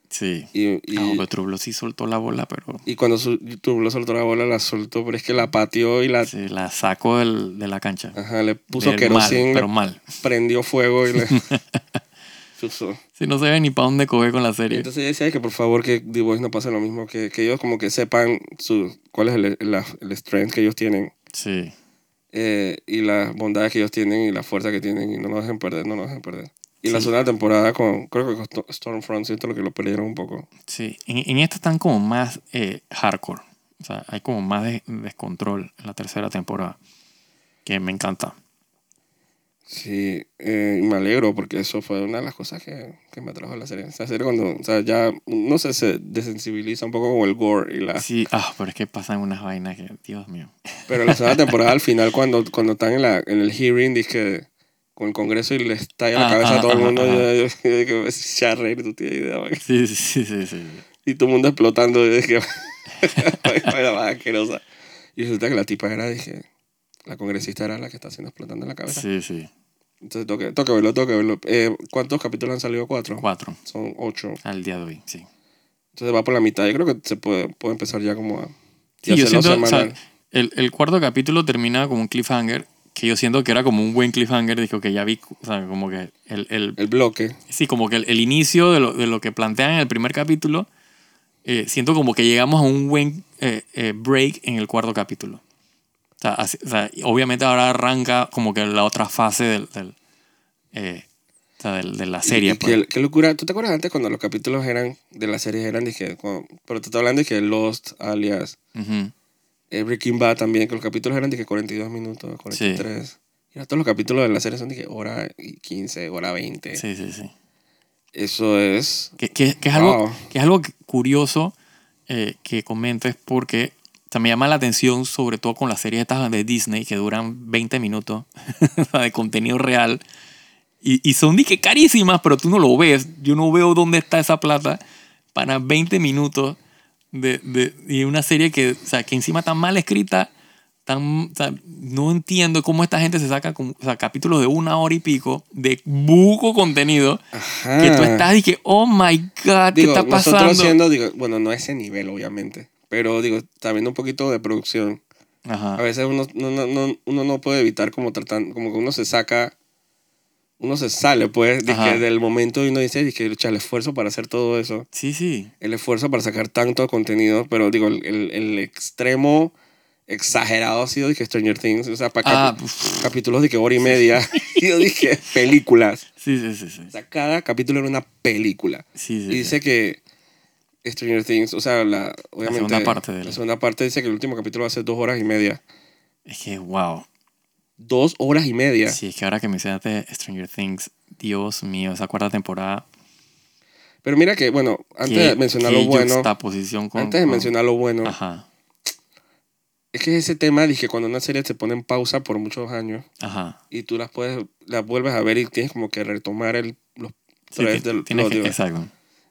Sí. Y, y, Ah, Blood sí soltó la bola, pero y cuando su, True Blood soltó la bola, la soltó, pero es que la pateó y la... sí, la sacó del- de la cancha. Ajá, le puso querosín, pero mal. prendió fuego y le... *laughs* puso. Sí, no se ve ni para dónde coger con la Y serie. entonces ella decía que por favor que The Voice no pase lo mismo, que, que ellos como que sepan su, cuál es el, el, el strength que ellos tienen Sí. eh, y las bondades que ellos tienen y la fuerza que tienen y no nos dejen perder, no nos dejen perder. Y la segunda temporada con, creo que con Sto- Stormfront, siento que lo perdieron un poco. Sí. En, en esta están como más eh, hardcore. O sea, hay como más de- descontrol en la tercera temporada. Que me encanta. Sí, eh, me alegro porque eso fue una de las cosas que, que me atrajo a la serie. Esa serie cuando, o sea, ya, no sé, se desensibiliza un poco con el gore y la... Sí, ah, pero es que pasan unas vainas que, Dios mío. Pero la segunda temporada al final cuando, cuando están en, la, en el hearing, dije con el Congreso y les estalla la Ah, cabeza a ah, todo el mundo, ah. yo, yo, yo dije, "Es charre, tú tienes idea, man". Sí, sí, sí, sí. Y todo el mundo explotando, yo dije, *laughs* vaya más asquerosa. Y resulta que la tipa era, dije, la congresista era la que está haciendo explotando la cabeza. Sí, sí. Entonces tengo que, tengo que verlo, tengo que verlo. Eh, ¿Cuántos capítulos han salido? Cuatro. Cuatro Son ocho. al día de hoy, sí. Entonces va por la mitad. Yo creo que se puede, puede empezar ya como a... Sí, y yo siento, o sea, el, el cuarto capítulo termina como un cliffhanger, que yo siento que era como un buen cliffhanger, dijo que ya vi, o sea, como que el, el, el bloque. sí, como que el, el inicio de lo, de lo que plantean en el primer capítulo, eh, siento como que llegamos a un buen eh, eh, break en el cuarto capítulo. O sea, así- o sea, obviamente ahora arranca como que la otra fase del, del, eh, o sea, del- de la serie. Y- y pues. qué, qué locura. ¿Tú te acuerdas antes cuando los capítulos eran de las series eran, dije, como- pero te estoy hablando de que Lost, alias, Ujú. eh, Breaking Bad también, que los capítulos eran de que 42 minutos, 43. Y ahora todos los capítulos de la serie son de que hora y 15, hora 20. Sí, sí, sí. Eso es... Que, que- que es, algo, Wow. que es algo curioso eh, que comentes porque o sea, me llama la atención sobre todo con las series estas de Disney que duran 20 minutos *laughs* de contenido real y, y son de que carísimas pero tú no lo ves yo no veo dónde está esa plata para 20 minutos de, de, y una serie que, o sea, que encima está mal escrita tan, o sea, no entiendo cómo esta gente se saca como, o sea, capítulos de una hora y pico de buco contenido Ajá. que tú estás y que, oh my God, ¿qué Digo, está pasando? nosotros siendo, digo, bueno, no a ese nivel, obviamente. Pero, digo, también un poquito de producción. A Ajá. veces uno no, no, no- uno no puede evitar como tratar, como que uno se saca, uno se sale, pues, que del momento y uno dice, dije, el esfuerzo para hacer todo eso, Sí, sí. el esfuerzo para sacar tanto contenido, pero, digo, el, el, el extremo exagerado ha sido, dije, Stranger Things, o sea, para Ah, puf. capítulos de que hora y media, *laughs* y yo dije, películas. Sí, sí, sí. Sí, O sea, cada capítulo era una película. sí, sí, Y sí. dice que Stranger Things, o sea, la, obviamente, segunda parte de la- la segunda parte dice que el último capítulo va a ser dos horas y media. Es que, wow. Dos horas y media. Sí, es que ahora que mencionaste Stranger Things, Dios mío, esa cuarta temporada. Pero mira que, bueno, antes de mencionar lo bueno, con, antes de con- mencionar lo bueno, Ajá, es que ese tema, dije, cuando una serie se pone en pausa por muchos años ajá. y tú las puedes, las vuelves a ver y tienes como que retomar el, los Sí, ti- del tienes que, exacto.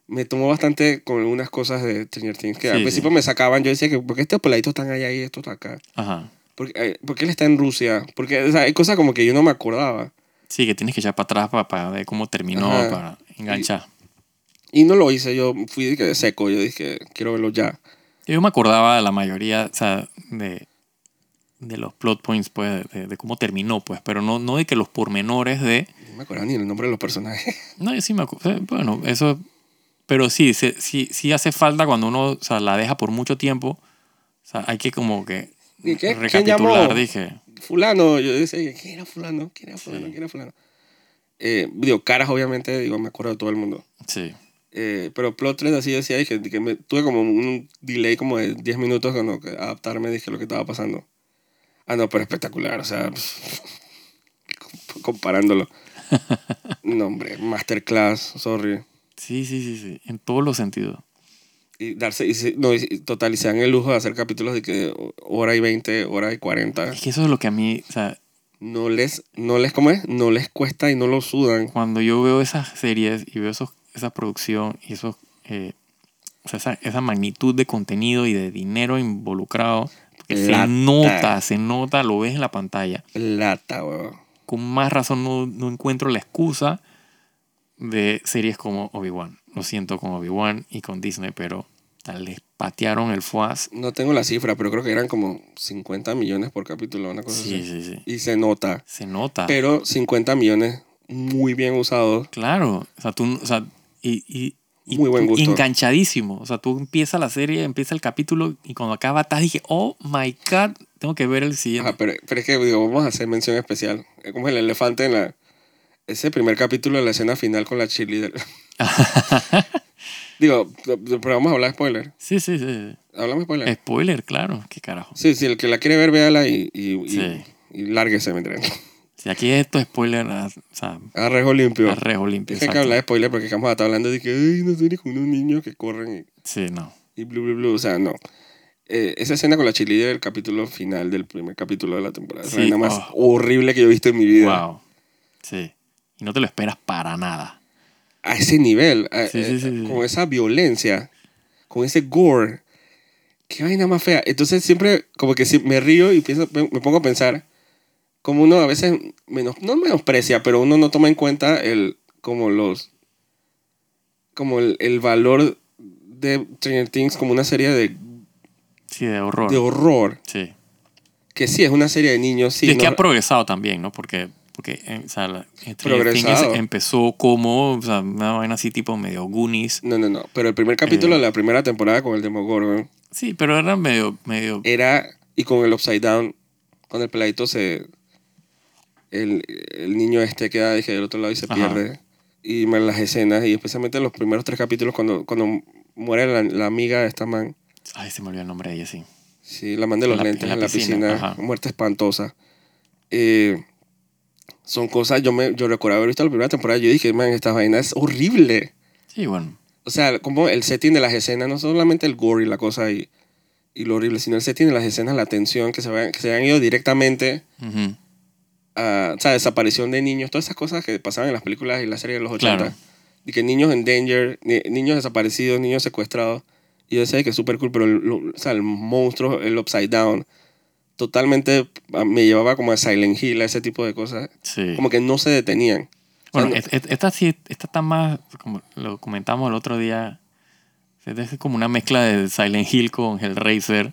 Me tomó bastante con algunas cosas de Stranger Things que al Sí, principio sí. me sacaban, yo decía que, ¿por qué estos peladitos están allá y estos acá? Ajá. ¿Por, qué- eh, por qué él está en Rusia? Porque o sea, hay cosas como que yo no me acordaba. Sí, que tienes que echar para atrás para, ver cómo terminó, Ajá. para enganchar. Y no lo hice, yo fui de seco, yo dije, quiero verlo ya. Yo me acordaba de la mayoría, o sea, de, de los plot points, pues, de, de cómo terminó, pues, pero no, no de que los pormenores de... No me acordaba ni el nombre de los personajes. *laughs* No, yo sí me acuerdo. Bueno, eso... Pero sí, se- sí, sí hace falta cuando uno o sea, la deja por mucho tiempo. O sea, hay que como que ¿Y qué? ¿Quién llamó? dije. Fulano, yo decía, ¿quién era fulano? ¿Quién era fulano? Sí. ¿Quién era fulano? Eh, digo, caras obviamente, digo, me acuerdo de todo el mundo. Sí. Eh, pero plot 3 así decía, dije, que me, tuve como un delay como de 10 minutos cuando adaptarme, dije lo que estaba pasando. Ah, no, pero espectacular, o sea, *laughs* comparándolo. *laughs* No, hombre, masterclass, sorry. Sí, sí, sí, sí. En todos los sentidos. Y darse, y, se- no, y, total, y se dan el lujo de hacer capítulos de que hora y 20, hora y 40. Es que eso es lo que a mí, o sea, No les, no les, ¿cómo es? No les cuesta y no lo sudan. cuando yo veo esas series y veo esos, esa producción y esos, eh, o sea, esa, esa magnitud de contenido y de dinero involucrado, que se nota, se nota, lo ves en la pantalla. Lata, weón. Con más razón no, no encuentro la excusa de series como Obi-Wan. Lo siento con Obi-Wan y con Disney, pero les patearon el fuaz. No tengo la cifra, pero creo que eran como 50 millones por capítulo, una cosa Sí, así. sí, sí. Y se nota. Se nota. Pero 50 millones muy bien usados. Claro, o sea, tú, o sea, y, y, y Muy buen gusto. enganchadísimo. O sea, tú empiezas la serie, empieza el capítulo y cuando acaba estás dije, oh my god, tengo que ver el siguiente. Ajá, pero, pero es que digo, vamos a hacer mención especial. Es como el elefante en la... Ese primer capítulo de la escena final con la cheerleader. *laughs* *laughs* digo, pero vamos a hablar de spoiler. sí, sí, sí. Hablamos de spoiler. Spoiler, claro, qué carajo. Sí, sí, el que la quiere ver, véala y, y, y, Sí. y lárguese, ¿me entiendes? *laughs* Si aquí esto es spoiler, ah, o sea, Arrejo limpio. arrejo limpio. Es que hay que hablar de spoiler porque vamos a estar hablando de que, ay, no sé, con unos niños que corren Sí, no. y, y blu, blu, blu. O sea, no. Eh, esa escena con la cheerleader del capítulo final del primer capítulo de la temporada. Sí, es la más oh. horrible que yo he visto en mi vida. Wow. Sí. Y no te lo esperas para nada. A ese nivel. a- Sí, sí, eh, sí. Con esa violencia. Con ese gore. Qué vaina más fea. Entonces siempre como que me río y pienso, me pongo a pensar como uno a veces menos, no menosprecia, pero uno no toma en cuenta el como los como el, el valor de Stranger Things como una serie de, Sí, de horror. de horror. sí. Que sí, es una serie de niños, sí. y es que no- ha progresado también, ¿no? Porque, porque eh, o sea, la- Stranger. Things empezó como o sea, una vaina así tipo medio Goonies. no, no, no. Pero el primer capítulo Eh. de la primera temporada con el Demogorgon Sí, pero era medio, medio era y con el upside down cuando el peladito se el, el niño este queda dije, del otro lado y se Ajá. pierde y me las escenas y especialmente los primeros tres capítulos cuando, cuando muere la, la amiga de esta man Ay, se me olvidó el nombre de ella, sí. sí la man de los En la- lentes en en la piscina, piscina, muerte espantosa Eh, son cosas yo me yo recuerdo haber visto la primera temporada yo dije man esta vaina es horrible Sí, bueno. o sea como el setting de las escenas no solamente el gore y la cosa y, y lo horrible sino el setting de las escenas la tensión que se, vayan- que se han ido directamente Ujú. a, o sea, desaparición de niños, todas esas cosas que pasaban en las películas y las series de los 80. Claro. Y que niños en danger, ni- niños desaparecidos, niños secuestrados. Y yo decía que es súper cool, pero el, lo- o sea, el monstruo, el upside down, totalmente ah, me llevaba como a Silent Hill, a ese tipo de cosas. Sí. Como que no se detenían. O sea, Bueno, no- et- et- esta sí, esta está más, como lo comentamos el otro día, es como una mezcla de Silent Hill con Hellraiser.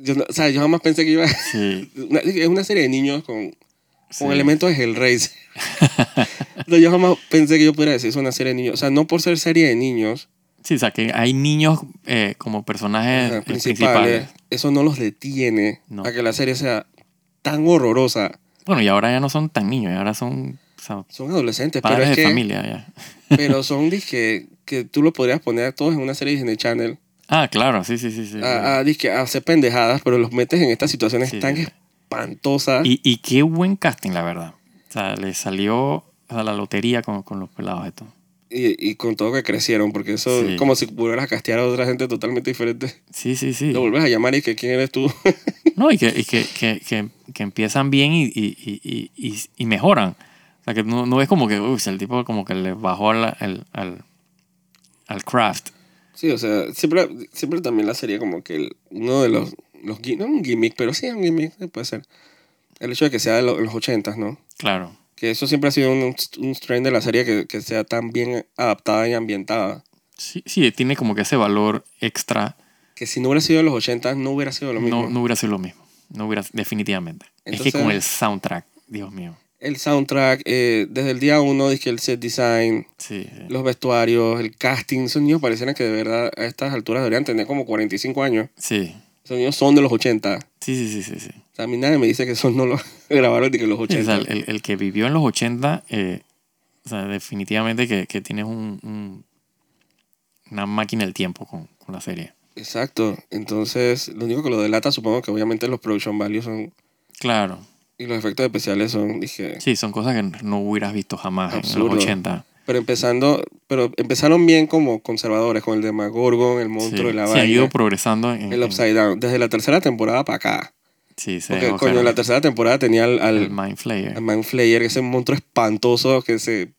yo, no- o sea, yo jamás pensé que iba... Sí, *laughs* una- es una serie de niños con, con sí. elementos de Hellraiser. *laughs* Yo jamás pensé que yo pudiera decir es una serie de niños. O sea, no por ser serie de niños, Sí, o sea, que hay niños eh, como personajes eh, principales, principales. eso no los detiene No. a que la serie sea tan horrorosa. Bueno, y ahora ya no son tan niños, ahora son o sea, Son adolescentes, pero padres es de que, familia ya. *laughs* pero son disque que tú lo podrías poner todos en una serie de Disney Channel Ah, claro, sí, sí, sí. sí. a, a, disque, a hacer pendejadas, pero los metes en estas situaciones Sí, tan sí. espantosas. Y, y qué buen casting, la verdad. O sea, le salió a la lotería con, con los pelados estos. Y, y con todo que crecieron, porque eso Sí. es como si volvieras a castear a otra gente totalmente diferente. Sí, sí, sí. Lo vuelves a llamar y que quién eres tú. *laughs* No, y que, y que, que, que, que empiezan bien y, y, y, y, y- y mejoran. O sea, que no, no es como que, uy, el tipo como que le bajó al, al, al, al craft. Sí, o sea, siempre, siempre también la serie como que el- uno de los los no un gimmick, pero sí un gimmick, puede ser. El hecho de que sea de lo- los 80, ¿no? Claro. Que eso siempre ha sido un, un strain de la serie que, que sea tan bien adaptada y ambientada. Sí, sí, tiene como que ese valor extra. Que si no hubiera sido de los 80, no hubiera sido lo mismo. No, no hubiera sido lo mismo. No hubiera, definitivamente. es Entonces- que con el soundtrack, Dios mío. El soundtrack, eh, desde el día uno, dije el set design, Sí, sí. los vestuarios, el casting, esos niños parecieran que de verdad a estas alturas deberían tener como 45 años. Sí, Esos niños son de los 80. sí, sí, sí, sí. sí. Sea, a mí nadie me dice que esos no lo *laughs* grabaron de que los o sea, 80. el, el que vivió en los 80, eh, o sea, definitivamente que, que tienes un, un- una máquina del tiempo con, con la serie. Exacto. Entonces, lo único que lo delata, supongo que obviamente los production values son. Claro. Y los efectos especiales son, dije. Sí, son cosas que no hubieras visto jamás en los 80. Pero empezando, pero empezaron bien como conservadores, con el de Magorgon, el monstruo Sí, de la vaina, han ido progresando en, el en- Upside Down. Desde la tercera temporada para acá. Sí, se Porque, coño, caer. la tercera temporada tenía al, al, el Mind Flayer. al Man Flayer, ese monstruo espantoso que se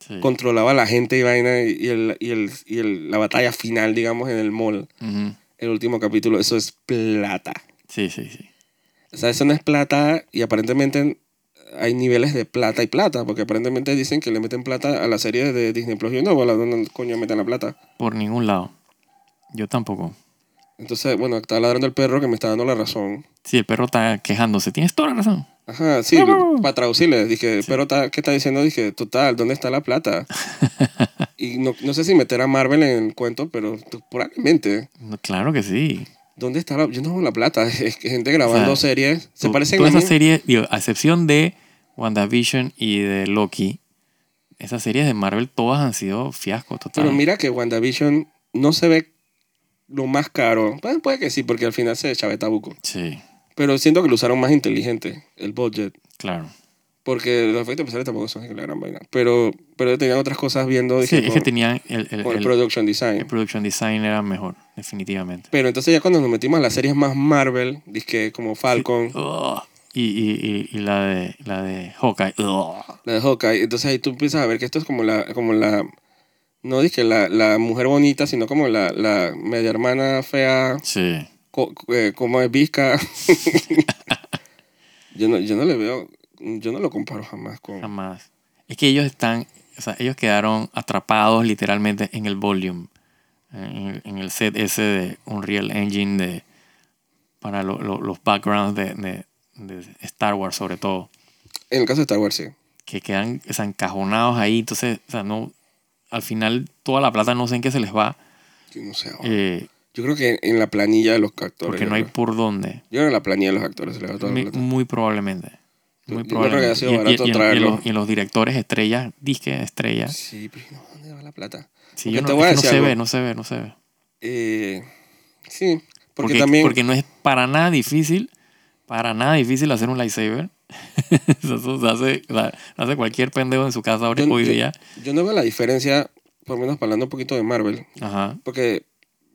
Sí. controlaba a la gente y vaina, y, el, y, el, y el- la batalla final, digamos, en el mall, el último capítulo, eso es plata. Sí, sí, sí. O sea, eso no es plata y aparentemente hay niveles de plata y plata, porque aparentemente dicen que le meten plata a la serie de Disney Plus. Yo no, ¿dónde coño meten la plata? Por ningún lado. Yo tampoco. Entonces, bueno, está ladrando el perro que me está dando la razón. Sí, el perro está quejándose. Tienes toda la razón. Ajá, sí, para traducirle, dije, pero está, ¿qué está diciendo? Dije, total, ¿dónde está la plata? *laughs* y no, no sé si meter a Marvel en el cuento, pero probablemente. No, Claro que sí. ¿Dónde está la, yo no la plata? *laughs* Es que gente grabando O sea, series. Se parecen Toda a esa mí. serie, digo, a excepción de WandaVision y de Loki, esas series de Marvel todas han sido fiascos total. Pero mira que WandaVision no se ve lo más caro. Pues puede que sí, porque al final se chaveta buco. Sí, Pero siento que lo usaron más inteligente, el budget. claro. Porque los efectos especiales tampoco son la gran vaina. Pero, pero tenían otras cosas viendo. Sí, Dije, es que tenían el, el, con el el- production design. el production design era mejor, definitivamente. Pero entonces ya cuando nos metimos a las series más Marvel, dizque como Falcon, Ugh. Y, y, y, y la de la de Hawkeye. ugh. la de Hawkeye, entonces ahí tú empiezas a ver que esto es como la, como la no dije la, la mujer bonita, sino como la, la media hermana fea, Sí. co- eh, como es visca. *laughs* yo, no, yo no le veo, yo no lo comparo jamás con... Jamás. Es que ellos están, o sea, ellos quedaron atrapados literalmente en el volume, en el, en el set ese de Unreal Engine de, para lo- lo- los backgrounds de, de- de Star Wars sobre todo, En el caso de Star Wars, sí. que quedan o sea, encajonados ahí, entonces, o sea, no, al final toda la plata no sé en qué se les va, Yo no sé. eh, Yo creo que en la planilla de los actores. porque no hay por dónde, Yo creo que en la planilla de los actores se les va toda la muy, plata. muy probablemente. Muy Yo creo que ha probablemente. sido Y- barato y y los, y en los directores estrellas, disque estrellas, Sí, pero no, ¿dónde va la plata? Sí, yo te no, no se algo. ve, no se ve, no se ve. Eh, sí, porque, Porque, también... porque no es para nada difícil, para nada difícil hacer un lightsaber. *laughs* Eso se hace, cualquier pendejo en su casa ahora, Yo- hoy yo- día. Yo no veo la diferencia, por lo menos hablando un poquito de Marvel, Ajá. porque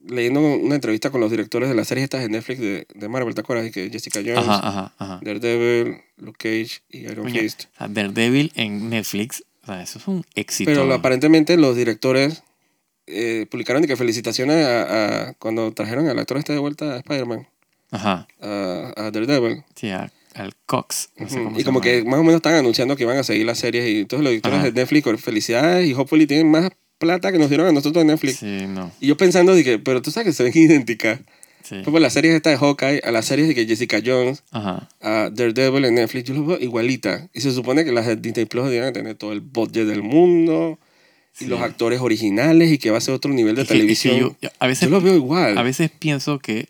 leyendo una entrevista con los directores de las series estas de Netflix de, de Marvel, ¿te acuerdas? Que Jessica Jones, Ajá, ajá, ajá. Daredevil, Luke Cage y Iron Fist. o sea, Daredevil en Netflix, o sea, eso es un éxito. Pero lo- aparentemente los directores eh, publicaron de que felicitaciones a, a- cuando trajeron al actor este de vuelta a Spider-Man, Ajá. a, a Daredevil. Sí, a- Cox. no sé Y como que más o menos están anunciando que iban a seguir las series y todos los directores Ajá. de Netflix, felicidades y hopefully tienen más plata que nos dieron a nosotros en Netflix. Sí, no. Y yo pensando, dije, pero tú sabes que se ven *laughs* idénticas. Sí. Por las series esta de Hawkeye, a las series de que Jessica Jones, Ajá. a Daredevil en Netflix, yo los veo igualita. Y se supone que las de Disney Plus deberían tener todo el budget del mundo y Sí. los actores originales y que va a ser otro nivel de que- es que televisión. yo- yo, a, veces, los veo igual. a veces pienso que,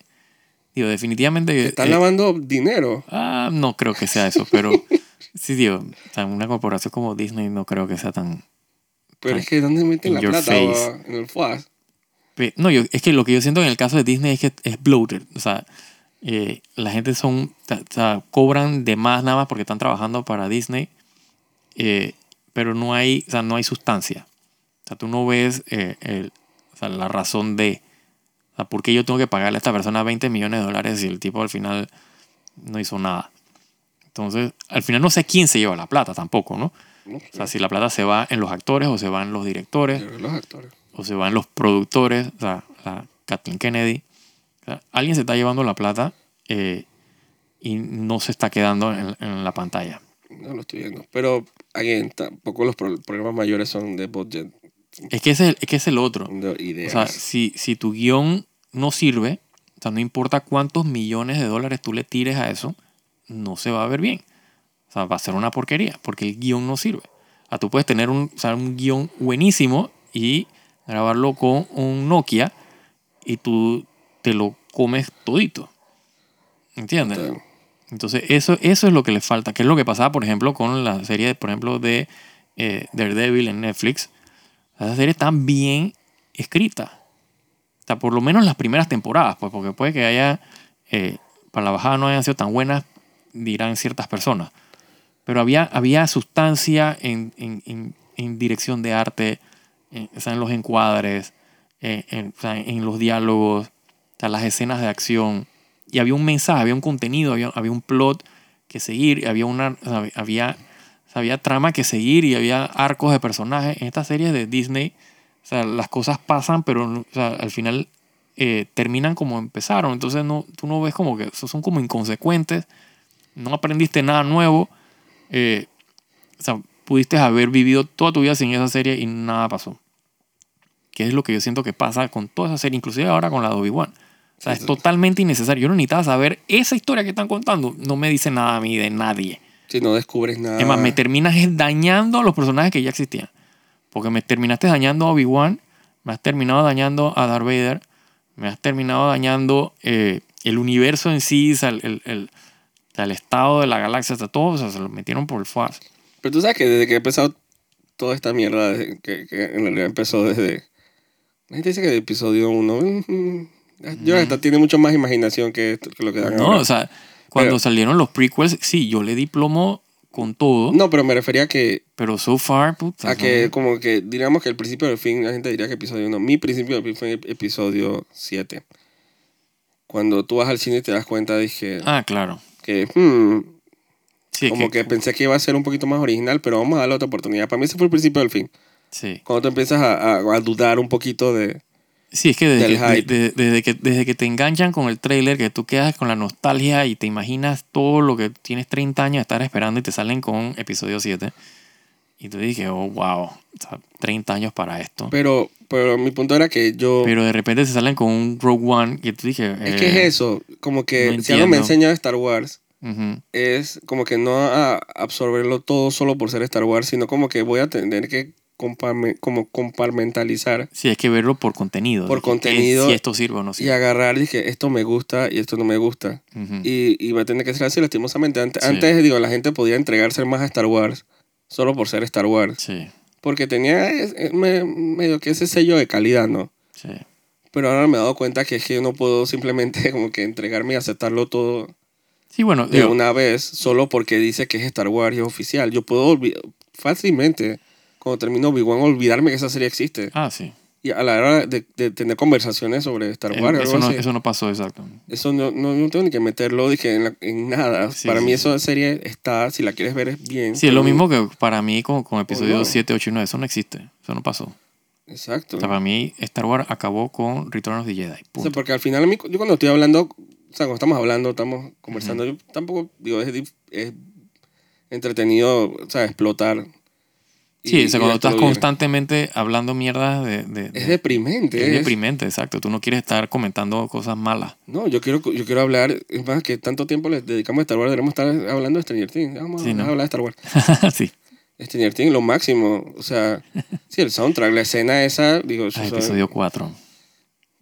digo, definitivamente... Están eh, lavando dinero. Ah, no creo que sea eso, pero *laughs* sí, digo, o sea, una corporación como Disney no creo que sea tan... Pero es que ¿dónde meten la plata? va? En el FUAS. Pe- No, yo, es que lo que yo siento en el caso de Disney es que es bloated. O sea, eh, la gente son, o sea, cobran de más nada más porque están trabajando para Disney, eh, pero no hay, o sea, no hay sustancia. O sea, tú no ves eh, el- o sea, la razón de, o sea, ¿por qué yo tengo que pagarle a esta persona 20 millones de dólares si el tipo al final no hizo nada? Entonces, al final no sé quién se lleva la plata tampoco, ¿no? No O sea, si la plata se va en los actores o se va en los directores los actores. o se van los productores, o sea, la Kathleen Kennedy. O sea, alguien se está llevando la plata eh, y no se está quedando en, en la pantalla. No lo estoy viendo. Pero, again, tampoco los pro- problemas mayores son de budget, Es que es el, es que es el otro. O sea, si, si tu guion no sirve, o sea, no importa cuántos millones de dólares tú le tires a eso, no se va a ver bien. O sea, va a ser una porquería, porque el guion no sirve. O sea, tú puedes tener un, o sea, un guion buenísimo y grabarlo con un Nokia y tú te lo comes todito. ¿Entiendes? Entonces, eso, eso es lo que le falta. Que es lo que pasaba, por ejemplo, con la serie, por ejemplo, de eh, Daredevil en Netflix. Esa serie está bien escrita. O sea, por lo menos las primeras temporadas, pues, porque puede que haya, eh, para la bajada no hayan sido tan buenas, dirán ciertas personas. Pero había, había sustancia en, en, en, en dirección de arte, en, o sea, en los encuadres, en, en- o sea, en los diálogos, o sea, las escenas de acción. Y había un mensaje, había un contenido, había, había un plot que seguir, había una había, sea, había trama que seguir y había arcos de personajes. En estas series de Disney, o sea, las cosas pasan, pero no- o sea, al final eh, terminan como empezaron. Entonces no, tú no ves como que son como inconsecuentes. No aprendiste nada nuevo. eh, o sea, pudiste haber vivido toda tu vida sin esa serie y nada pasó. Que es lo que yo siento que pasa con toda esa serie, inclusive ahora con la de Obi-Wan. O sea, es totalmente innecesario. Yo no necesitaba saber esa historia que están contando. No me dice nada a mí de nadie. Si no descubres nada. Es más, me terminas dañando a los personajes que ya existían. Porque me terminaste dañando a Obi-Wan, me has terminado dañando a Darth Vader, me has terminado dañando eh, el universo en sí, el, el, el- el estado de la galaxia, sea, todo, o sea, se lo metieron por el FAS. Pero tú sabes que desde que he empezado toda esta mierda, desde que, que en realidad empezó desde... La gente dice que de episodio 1... Yo hasta tiene mucho más imaginación que, esto- que lo que dan No, ahora. o sea, cuando Pero- salieron los prequels, sí, yo le di plomo con todo, No, pero me refería a que, pero so far, puta. a que como que diríamos que el principio del fin, la gente diría que episodio 1. Mi principio del fin fue episodio 7. Cuando tú vas al cine y te das cuenta, dije Ah, claro. que, hmm, Sí, como que, pensé que iba a ser un poquito más original, pero vamos a darle otra oportunidad. Para mí ese fue el principio del fin. sí. Cuando tú empiezas a, a- a dudar un poquito de... Sí, es que desde, que, de- de- desde que desde que te enganchan con el trailer, que tú quedas con la nostalgia y te imaginas todo lo que tienes 30 años de estar esperando y te salen con episodio 7. Y tú dije, oh, wow, o sea, 30 años para esto. Pero, pero mi punto era que yo... Pero de repente se salen con un Rogue One y tú dije... es eh, que es eso, como que no si algo me enseña Star Wars es como que no a absorberlo todo solo por ser Star Wars, sino como que voy a tener que como comparmentalizar Sí, hay que verlo por contenido. Por contenido Si esto sirve o no y sirve. agarrar, dije, esto me gusta y esto no me gusta. Ujú, Y, y va a tener que ser así lastimosamente. Antes, Sí. antes, digo, la gente podía entregarse más a Star Wars solo por ser Star Wars. Sí, Porque tenía es- es me- medio que ese sello de calidad, ¿no? sí. Pero ahora me he dado cuenta que es que yo no puedo simplemente *laughs* como que entregarme y aceptarlo todo Sí, bueno, de digo, una vez solo porque dice que es Star Wars y es oficial. Yo puedo fácilmente, cuando termino Obi-Wan, olvidarme que esa serie existe. ah, sí. Y a la hora de, de tener conversaciones sobre Star Eh, Wars, eso, no, eso no pasó, exacto. eso no, no, no tengo ni que meterlo dije, en, la- en nada. Sí, Para sí, mí sí. esa serie está, si la quieres ver, es bien. Sí, es lo mismo que para mí con, con episodios no. 7, 8 y 9. Eso no existe. Eso no pasó. Exacto. O sea, para mí Star Wars acabó con Return of the Jedi. O sea, porque al final, mí- yo cuando estoy hablando, o sea, cuando estamos hablando, estamos conversando, yo tampoco, digo, es, es entretenido, o sea, explotar. Sí, o sea, cuando estás constantemente hablando mierda de... de- de- Es deprimente. es es- deprimente, exacto. Tú no quieres estar comentando cosas malas. No, yo quiero, yo quiero hablar, es más que tanto tiempo le dedicamos a Star Wars, debemos estar hablando de Stranger Things. Vamos Sí, a ¿no? hablar de Star Wars. *laughs* sí. Stranger Things, lo máximo. O sea, *laughs* sí, el soundtrack, la escena esa, digo, Ah, episodio 4.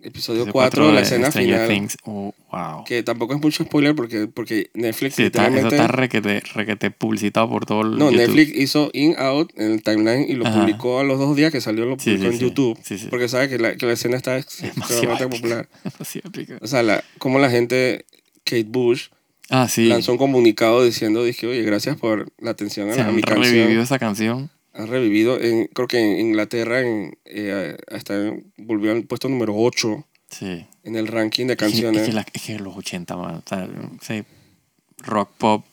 episodio 4, la escena Stranger final. Things. Oh, wow. Que tampoco es mucho spoiler porque, porque Netflix Sí, está, eso está requete, requete publicitado por todo el no, YouTube. Netflix hizo In Out en el timeline y lo Ajá. publicó a los dos días que salió, lo Sí, publicó sí, en. YouTube. Sí, sí. Porque sabe que la, que la escena está extremadamente popular. *laughs* O sea, la, como la gente, Kate Bush, Ah, lanzó un comunicado diciendo, dije, oye, gracias por la atención a, Se la- a mi canción. revivido esa canción. Ha revivido, en, creo que en Inglaterra, en, eh, hasta volvió al puesto número 8 Sí. En el ranking de Es que- canciones. Es que, la- es que los 80, man. O sea, rock pop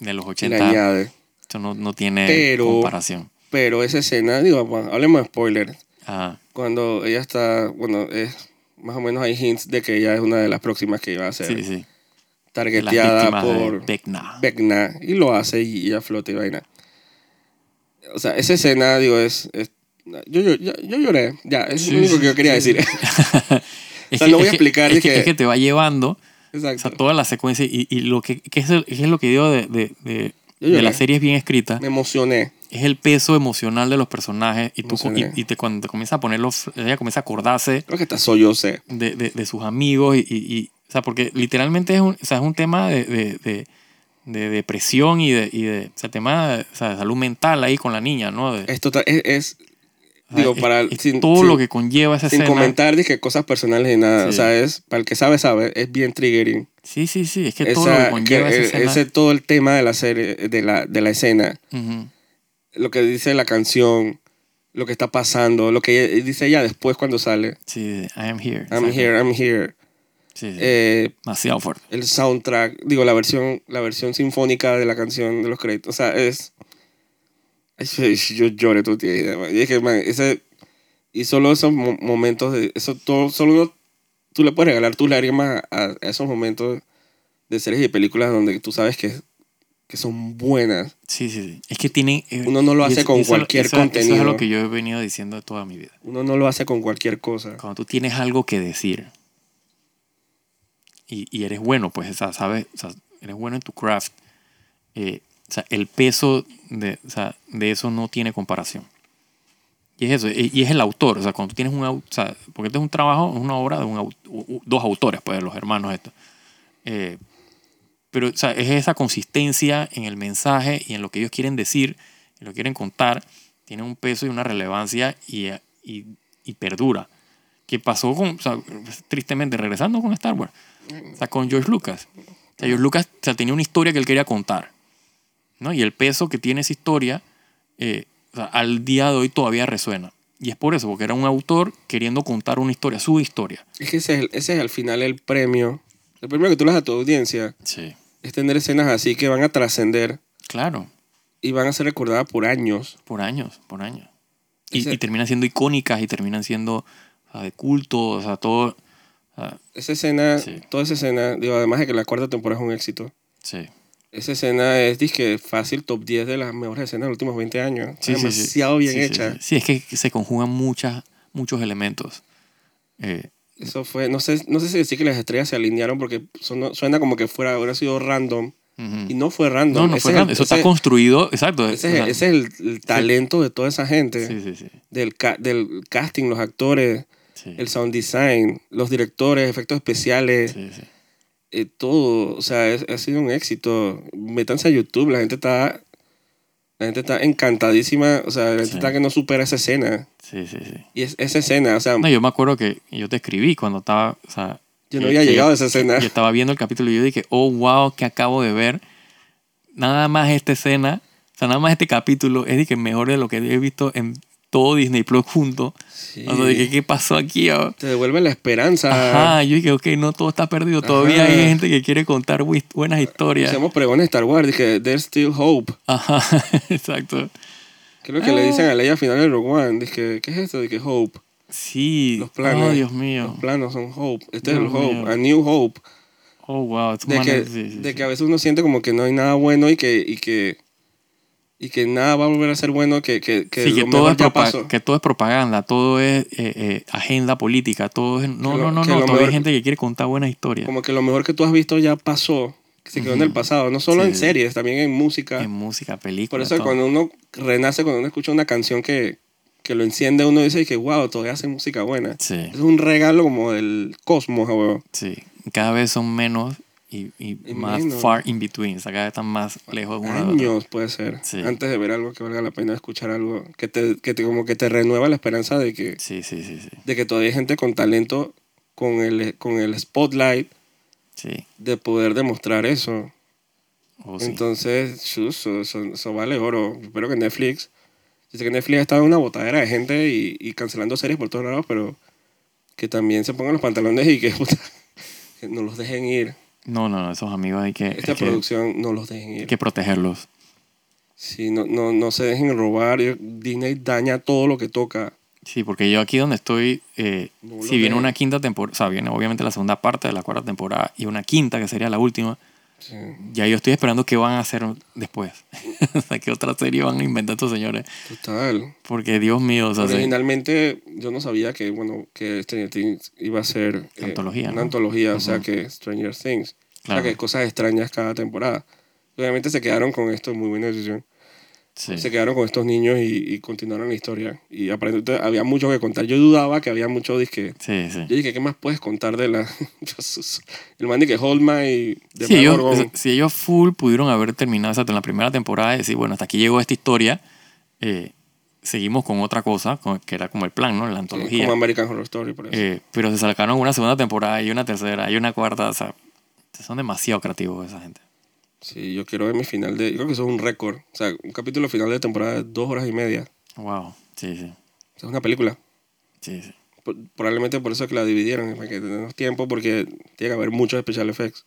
de los y le 80, añade. esto no, no tiene Pero- comparación. Pero esa escena, digo, hablemos de spoilers. Ah, Cuando ella está, bueno, es más o menos hay hints de que ella es una de las próximas que iba a hacer. sí, sí. targeteada por Vecna. Vecna y lo hace y, y a flote y vaina. O sea, esa escena, digo, es... es- yo, yo, yo, yo lloré, ya, es Sí, lo único que yo quería decir. *laughs* Es sea, no voy a es explicar es que, que- es que te va llevando o Exacto. sea, toda la secuencia y, y lo que, que es, el- que es lo que digo de, de, de, de lloré. las series bien escritas Me emocioné. es el peso emocional de los personajes y tú y, y te, cuando te comienza a ponerlo ella comienza a acordarse Creo que hasta soy yo sé. de, de, de sus amigos y, y- y- o sea porque literalmente es un, o sea, es un tema de, de, de- de depresión y de, y de o sea, tema o sea, de salud mental ahí con la niña no De- Es, total, es, es- o digo, es- para- es sin- todo sin- lo que conlleva esa sin escena comentar dije, cosas personales ni nada. O Sí. sea, es, para el que sabe, sabe, es bien triggering. sí sí sí es que todo lo Esa- que conlleva que, esa escena ese todo el tema de la serie, de la, de la escena, Ujú. lo que dice la canción, lo que está pasando, lo que ella- dice ella después cuando sale. sí I am here I'm exacto. here, I'm here. sí, sí. Eh, demasiado fuerte el soundtrack, digo, la versión, la versión sinfónica de la canción de los créditos. O sea, es. Yo lloré, tú tienes idea, man. Y es que, man, ese. Y solo esos mo- momentos de. Eso todo. Solo tú le puedes regalar tus lágrimas a, a esos momentos de series y películas donde tú sabes que, que son buenas. Sí, sí, sí. Es que tienen... eh, Uno no lo hace eso- con eso- cualquier eso- Eso contenido. es lo que yo he venido diciendo toda mi vida. Uno no lo hace con cualquier cosa. Cuando tú tienes algo que decir y, y eres bueno, pues, o sea, ¿sabes? O sea, eres bueno en tu craft. eh, o sea, el peso de, o sea, de eso no tiene comparación. Y es eso, y es el autor. O sea, cuando tú tienes un... O sea, porque este es un trabajo, es una obra de un, dos autores, pues, los hermanos estos. Eh, pero o sea, es esa consistencia en el mensaje y en lo que ellos quieren decir, en lo que quieren contar, tiene un peso y una relevancia y, y, y perdura. Que pasó con, o sea, tristemente, regresando con Star Wars, o sea, con George Lucas. O sea, George Lucas o sea, tenía una historia que él quería contar. ¿No? Y el peso que tiene esa historia eh, o sea, al día de hoy todavía resuena. Y es por eso, porque era un autor queriendo contar una historia, su historia. Es que ese es, el- ese es al final el premio. El premio que tú le das a tu audiencia Sí. es tener escenas así que van a trascender Claro, y van a ser recordadas por años. por años, por años. Y, terminan siendo icónicas y terminan siendo o sea, de culto, o sea, todo. o sea, Esa escena, Sí. toda esa escena, digo, además de que la cuarta temporada es un éxito, sí. Esa escena es, dizque, fácil top 10 de las mejores escenas de los últimos 20 años. Sí, sí, demasiado bien Sí, sí, hecha. Sí, es que se conjugan muchas, muchos elementos. Eh, Eso fue, no sé, no sé si decir que las estrellas se alinearon porque suena como que fuera, hubiera sido random. ujú. Y no fue random. no, no Ese fue es el- random. Eso ese- está construido, exacto. Ese, o es- sea, ese es el, el talento de toda esa gente. Del, ca- del casting, los actores, el sound design, los directores, efectos especiales, sí, sí. Eh, todo. O sea, es- ha sido un éxito. Métanse a YouTube, la gente está. La gente está encantadísima. O sea, la gente Sí. está que no supera esa escena. Sí, sí, sí. Y es, esa escena, o sea, No, yo me acuerdo que yo te escribí cuando estaba, o sea, yo no había llegado yo- a esa escena. Yo estaba viendo el capítulo y yo dije, oh, wow, que acabo de ver. Nada más esta escena, o sea, nada más este capítulo es de que mejor de lo que he visto en todo Disney Plus junto. Sí. O sea, dije, ¿qué pasó aquí? oh? Te devuelve la esperanza. Ajá, yo dije, ok, no todo está perdido. Todavía hay gente que quiere contar buenas historias. Hacemos pregones de Star Wars. Dije, there's still hope. Ajá, *laughs* exacto. Creo que le dicen a Leia al final de Rogue One. Dije, ¿qué es esto? Dije, hope. Sí. Los planes. Oh, Dios mío. Los planos son hope. Este es el hope. mío. A new hope. Oh, wow. es De, que, sí, sí, de sí. que a veces uno siente como que no hay nada bueno y que, y que, y que nada va a volver a ser bueno, que, que, que Sí, lo que todo, es ya pasó. que todo es propaganda, todo es eh, eh, agenda política, todo es... No, lo- no, no, no, todavía mejor- hay gente que quiere contar buenas historias. Como que lo mejor que tú has visto ya pasó, que se quedó en el pasado. No solo Sí, en series, también en música. En música, Por películas, eso todo. cuando uno renace, cuando uno escucha una canción que, que lo enciende, uno dice que, wow, todavía hace música buena. Sí, Es un regalo como del cosmos, weón. sí. Cada vez son menos y, y Y más menos. far in between, o sea, cada vez están más lejos otra. Años puede ser. Sí. Antes de ver algo que valga la pena escuchar algo que te, que te como que te renueva la esperanza de que, Sí, sí, sí, sí. de que todavía hay gente con talento, con el, con el spotlight Sí, de poder demostrar eso. oh, sí. Entonces, eso, eso vale oro. Espero que Netflix, yo sé que Netflix ha estado en una botadera de gente y, y cancelando series por todos lados, pero que también se pongan los pantalones y que, *laughs* puta, que no los dejen ir. No, no, no, esos amigos hay que, Esta hay que, producción no los dejen hay ir. que protegerlos. Sí, no, no, no se dejen robar. Disney daña todo lo que toca. Sí, porque yo aquí donde estoy, eh, No si viene una quinta temporada, o sea, viene obviamente la segunda parte de la cuarta temporada y una quinta que sería la última, Sí. ya yo estoy esperando qué van a hacer después. *laughs* o sea, qué otra serie van a inventar estos señores. Total. Porque Dios mío, o sea, sí. Originalmente yo no sabía que, bueno, que Stranger Things iba a ser eh, Antología, una ¿no? antología, o sea que Stranger Things. Claro. O sea que cosas extrañas cada temporada. Obviamente se quedaron con esto, muy buena decisión. Sí. Se quedaron con estos niños y, y continuaron la historia. Y aparentemente había mucho que contar. Yo dudaba que había mucho disque. Sí, sí. Yo dije, ¿qué más puedes contar de la... *laughs* El man de que Holma y de Si ellos, si ellos full pudieron haber terminado exacto, en la primera temporada y decir, bueno, hasta aquí llegó esta historia, eh, seguimos con otra cosa, con- que era como el plan, ¿no? La Sí, antología. como American Horror Story, por eso. Eh, pero se sacaron una segunda temporada y una tercera y una cuarta, o sea, son demasiado creativos esa gente. Sí, yo quiero ver mi final de... Yo creo que eso es un récord. O sea, un capítulo final de temporada de dos horas y media. Wow, sí, sí, O sea, es una película. sí, sí. Por- Probablemente por eso es que la dividieron, para que tengamos tiempo, porque tiene que haber muchos special effects.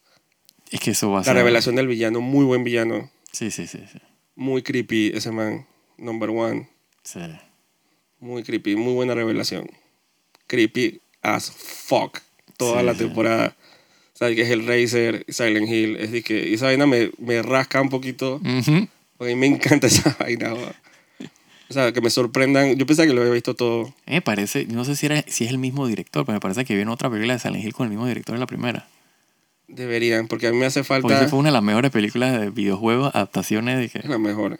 Es que eso va a La ser... revelación del villano, muy buen villano, Sí, sí, sí, sí. muy creepy ese man, number one, sí. muy creepy, muy buena revelación. Creepy as fuck, toda Sí, la temporada. Sea, que es el Razer, Silent Hill, es de que esa vaina me, me rasca un poquito, Ujú. porque a mí me encanta *laughs* esa vaina. va. O sea, que me sorprendan. Yo pensaba que lo había visto todo. Me parece, no sé si, era, si es el mismo director, pero me parece que viene otra película de Silent Hill con el mismo director de la primera. Deberían, porque a mí me hace Porque falta. esa fue una de las mejores películas de videojuegos, adaptaciones de que... La mejor.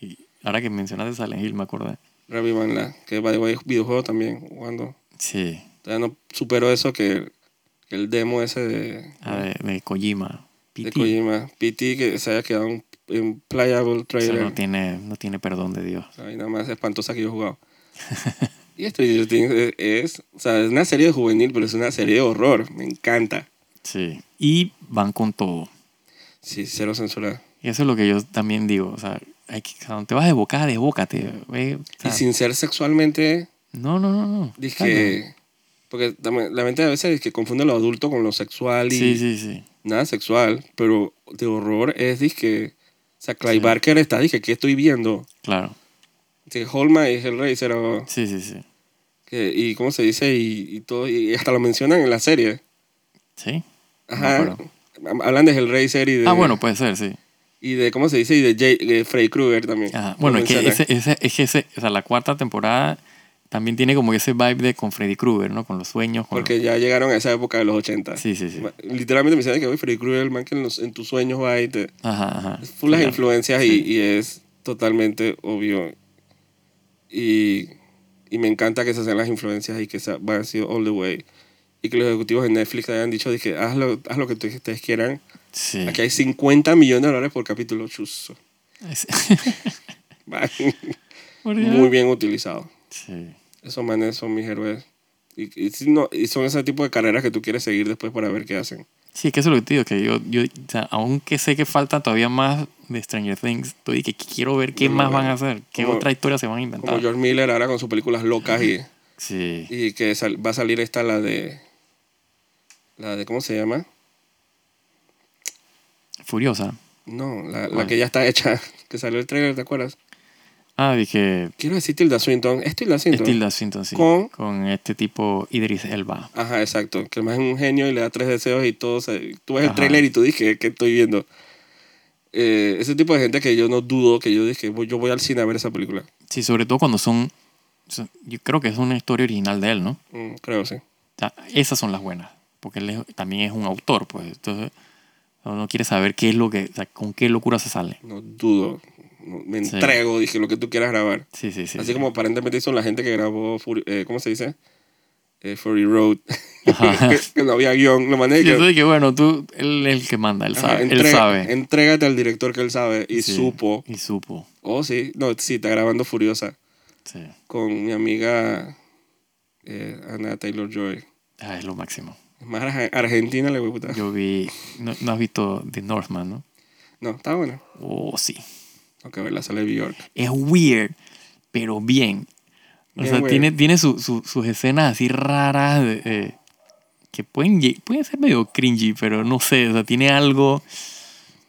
Y ahora que mencionaste Silent Hill, me acordé. Revivanla, que va de videojuego también, jugando. Sí, Todavía no supero eso que el demo ese de, ah, de, de Kojima. de PT. Kojima. PT que se haya quedado en playable Eso trailer. no tiene, no tiene perdón de Dios. Ay, nada más espantosa que yo he jugado. *laughs* y Stranger Things es, es, o sea, es una serie de juvenil, pero es una serie de horror. Me encanta. Sí. Y van con todo. Sí, cero censura. Y eso es lo que yo también digo. O sea, hay que, cuando te vas de boca, desbócate. O sea, Y sin ser sexualmente, No, no, no, no. dije... Porque también- la mente a veces es que confunde lo adulto con lo sexual y Sí, sí, sí. nada sexual, pero de horror es dije, o sea, Clive Sí. Barker está, dije, ¿qué estoy viendo? Claro. Que Holma y Hellraiser, o Sí, sí, sí. que, y cómo se dice, y, y todo, y hasta lo mencionan en la serie. Sí. No Ajá. acuerdo. Hablan de Hellraiser y de, Ah, bueno, puede ser, sí. y de, ¿cómo se dice? Y de, Jay, de Freddy Krueger también. Ajá. Bueno, es que, ese, ese, es que ese, o sea, la cuarta temporada también tiene como ese vibe de con Freddy Krueger, ¿no? Con los sueños. Con Porque ya llegaron a esa época de los 80. los- Sí, sí, sí. Literalmente me dicen que "Oye, Freddy Krueger, el man que en, los- en tus sueños va y te... Ajá, ajá. Full las Claro. influencias Sí. y, y es totalmente obvio. Y, y me encanta que se sean las influencias y que se van así all the way. Y que los ejecutivos de Netflix hayan dicho, dije, haz lo, haz lo que ustedes quieran. Sí. Aquí hay 50 millones de dólares por capítulo, chuzo. *laughs* *laughs* Muy bien utilizado. Sí. Esos manes son mis héroes. Y, y, no, y son ese tipo de carreras que tú quieres seguir después para ver qué hacen. Sí, es que eso es lo que te digo, que yo, yo o sea, aunque sé que falta todavía más de Stranger Things, estoy que quiero ver qué lo más van a hacer, qué Como- otra historia se van a Como inventar. George Miller ahora con sus películas locas y, *laughs* Sí. y que sal- va a salir esta, la de... La de, ¿cómo se llama? Furiosa. No, la, la que ya está hecha, *laughs* que salió el trailer, ¿te acuerdas? Ah, dije Quiero decir Tilda Swinton. ¿Es Tilda Swinton? Tilda Swinton, sí. Con- Con este tipo Idris Elba. Ajá, exacto. Que además es un genio y le da tres deseos y todo. se- tú ves el Ajá. trailer y tú dices, ¿qué estoy viendo? Eh, ese tipo de gente que yo no dudo, que yo dije, yo voy al cine a ver esa película. Sí, sobre todo cuando son... Yo creo que es una historia original de él, ¿no? O Mm, creo, sí. sea, esas son las buenas. Porque él es- también es un autor, pues. Entonces, uno quiere saber qué es lo que... O sea, con qué locura se sale. No dudo. Me Sí. entrego, dije, lo que tú quieras grabar. Sí, sí, sí. Así sí. como aparentemente hizo la gente que grabó, Fury- eh, ¿cómo se dice? Eh, Fury Road. Ajá. *laughs* que, no había guion. Lo mandé Y que, que, bueno, tú, él es el que manda, él Ajá, sabe. él sabe. Entrégate al director que él sabe y Sí, supo. Y supo. Oh, sí. No, sí, está grabando Furiosa Sí. con mi amiga eh, Ana Taylor Joy. Ah, es lo máximo. Es más arge- argentina le gusta. Yo vi. No, no has visto The Northman, ¿no? No, está buena. Oh, sí. Tengo que verla, sale de Bjork. Es weird, pero bien. O Bien sea, weird. tiene, tiene su- su- sus escenas así raras de, eh, que pueden, pueden ser medio cringy, pero no sé. O sea, tiene algo.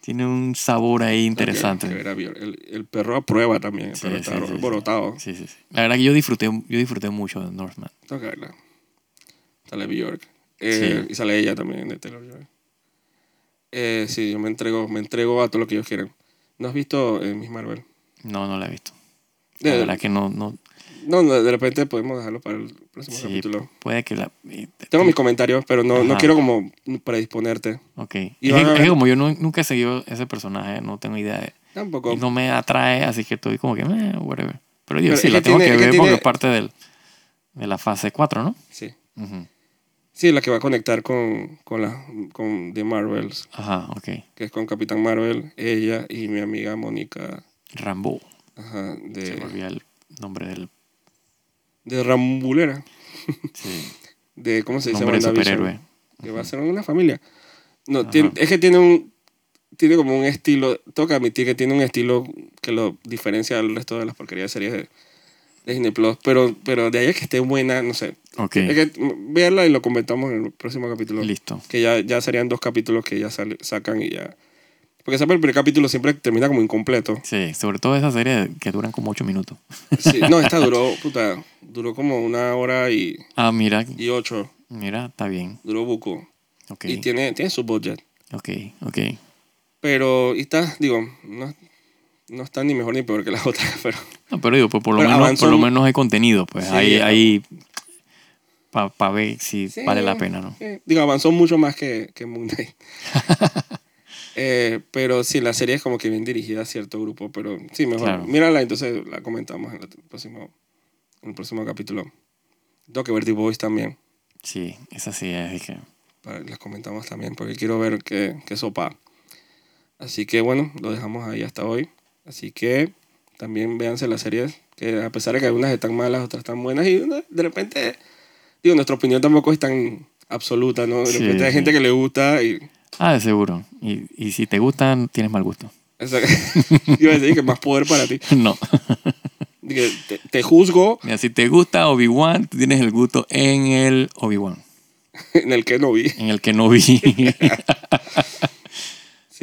Tiene un sabor ahí interesante. ver. El, el perro aprueba también, el Sí, perro sí, está sí, sí. alborotado. Sí. La verdad que yo disfruté, yo disfruté mucho de Northman. Tengo que verla. Sale Bjork. Eh, Y sale ella también de Taylor Joy. Eh, sí, yo me entrego, me entrego a todo lo que ellos quieren. ¿No has visto eh, Miss Marvel? No, no la he visto. La De, verdad que no, no no, de repente podemos dejarlo para el próximo sí, capítulo. puede que la... eh, Tengo mis comentarios, pero no, no quiero como predisponerte. Ok. Y Es, es como yo no- nunca he seguido ese personaje, no tengo idea de... Tampoco. y no me atrae, así que estoy como que, eh, whatever. Pero Pero sí, la tengo tiene- que ver porque es parte del, de la fase 4, ¿no? Sí. Ujú. Sí, la que va a conectar con, con, la, con The Marvels, Ajá, ok. que es con Capitán Marvel, ella y mi amiga Mónica, Rambo. ajá, Se olvida el nombre del... de Rambulera, *laughs* Sí, de, ¿cómo se dice? nombre de superhéroe. Que va a ser una familia. No, tiene- es que tiene un, tiene como un estilo, que admitir que tiene un estilo que lo diferencia del resto de las porquerías de series de, de Disney Plus, pero, pero de ahí a que esté buena, no sé. Ok, Es que y lo comentamos en el próximo capítulo. listo. Que ya, ya serían dos capítulos que ya sale- sacan y ya. Porque ese primer capítulo siempre termina como incompleto. Sí, sobre todo esa serie que duran como 8 minutos. Sí, no, esta duró, *laughs* puta, duró como una hora y, Ah, mira, y ocho. mira, está bien. Duró buco. Ok, Y tiene, tiene su budget. ok, ok. Pero, y está, digo, no, no está ni mejor ni peor que la *laughs* otra, pero No, pero digo, pues por lo, Pero menos, avanzó- por lo menos hay contenido, pues Sí, ahí, ya. ahí para ver si Sí. vale la pena, ¿no? eh, digo, avanzó mucho más que, que Moon Knight. *laughs* Eh, pero sí, la serie es como que bien dirigida a cierto grupo, pero sí, mejor. Claro. Mírala, entonces la comentamos en el próximo, en el próximo capítulo. Tengo que ver The Voice también. Sí, esa sí es, dije. para- las comentamos también porque quiero ver qué, qué sopa. Así que bueno, lo dejamos ahí hasta hoy. Así que también véanse las series, que a pesar de que algunas están malas, otras están buenas y ¿no? de repente, digo, nuestra opinión tampoco es tan absoluta, ¿no? De Sí, repente hay sí. gente que le gusta y... Ah, de seguro. Y, y si te gustan, tienes mal gusto. o sea, *laughs* iba a decir que más poder para ti. *laughs* no. Te, te juzgo Mira, si te gusta Obi-Wan, tienes el gusto en el Obi-Wan. *laughs* en el que no vi. En el que no vi. Sí,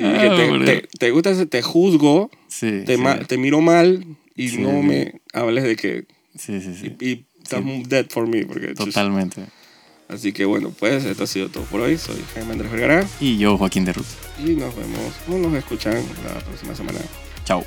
Ah, que te, te- te gusta, ese- te juzgo, sí, te, sí. ma- te miro mal y Sí, no me hables de que... sí, sí, sí. Y, y estás dead for me. Porque, Totalmente. Así que bueno, pues esto ha sido todo por hoy. Soy Jaime Andrés Vergara Y yo, Joaquín de Ruth. y nos vemos, no nos escuchan la próxima semana. Chao.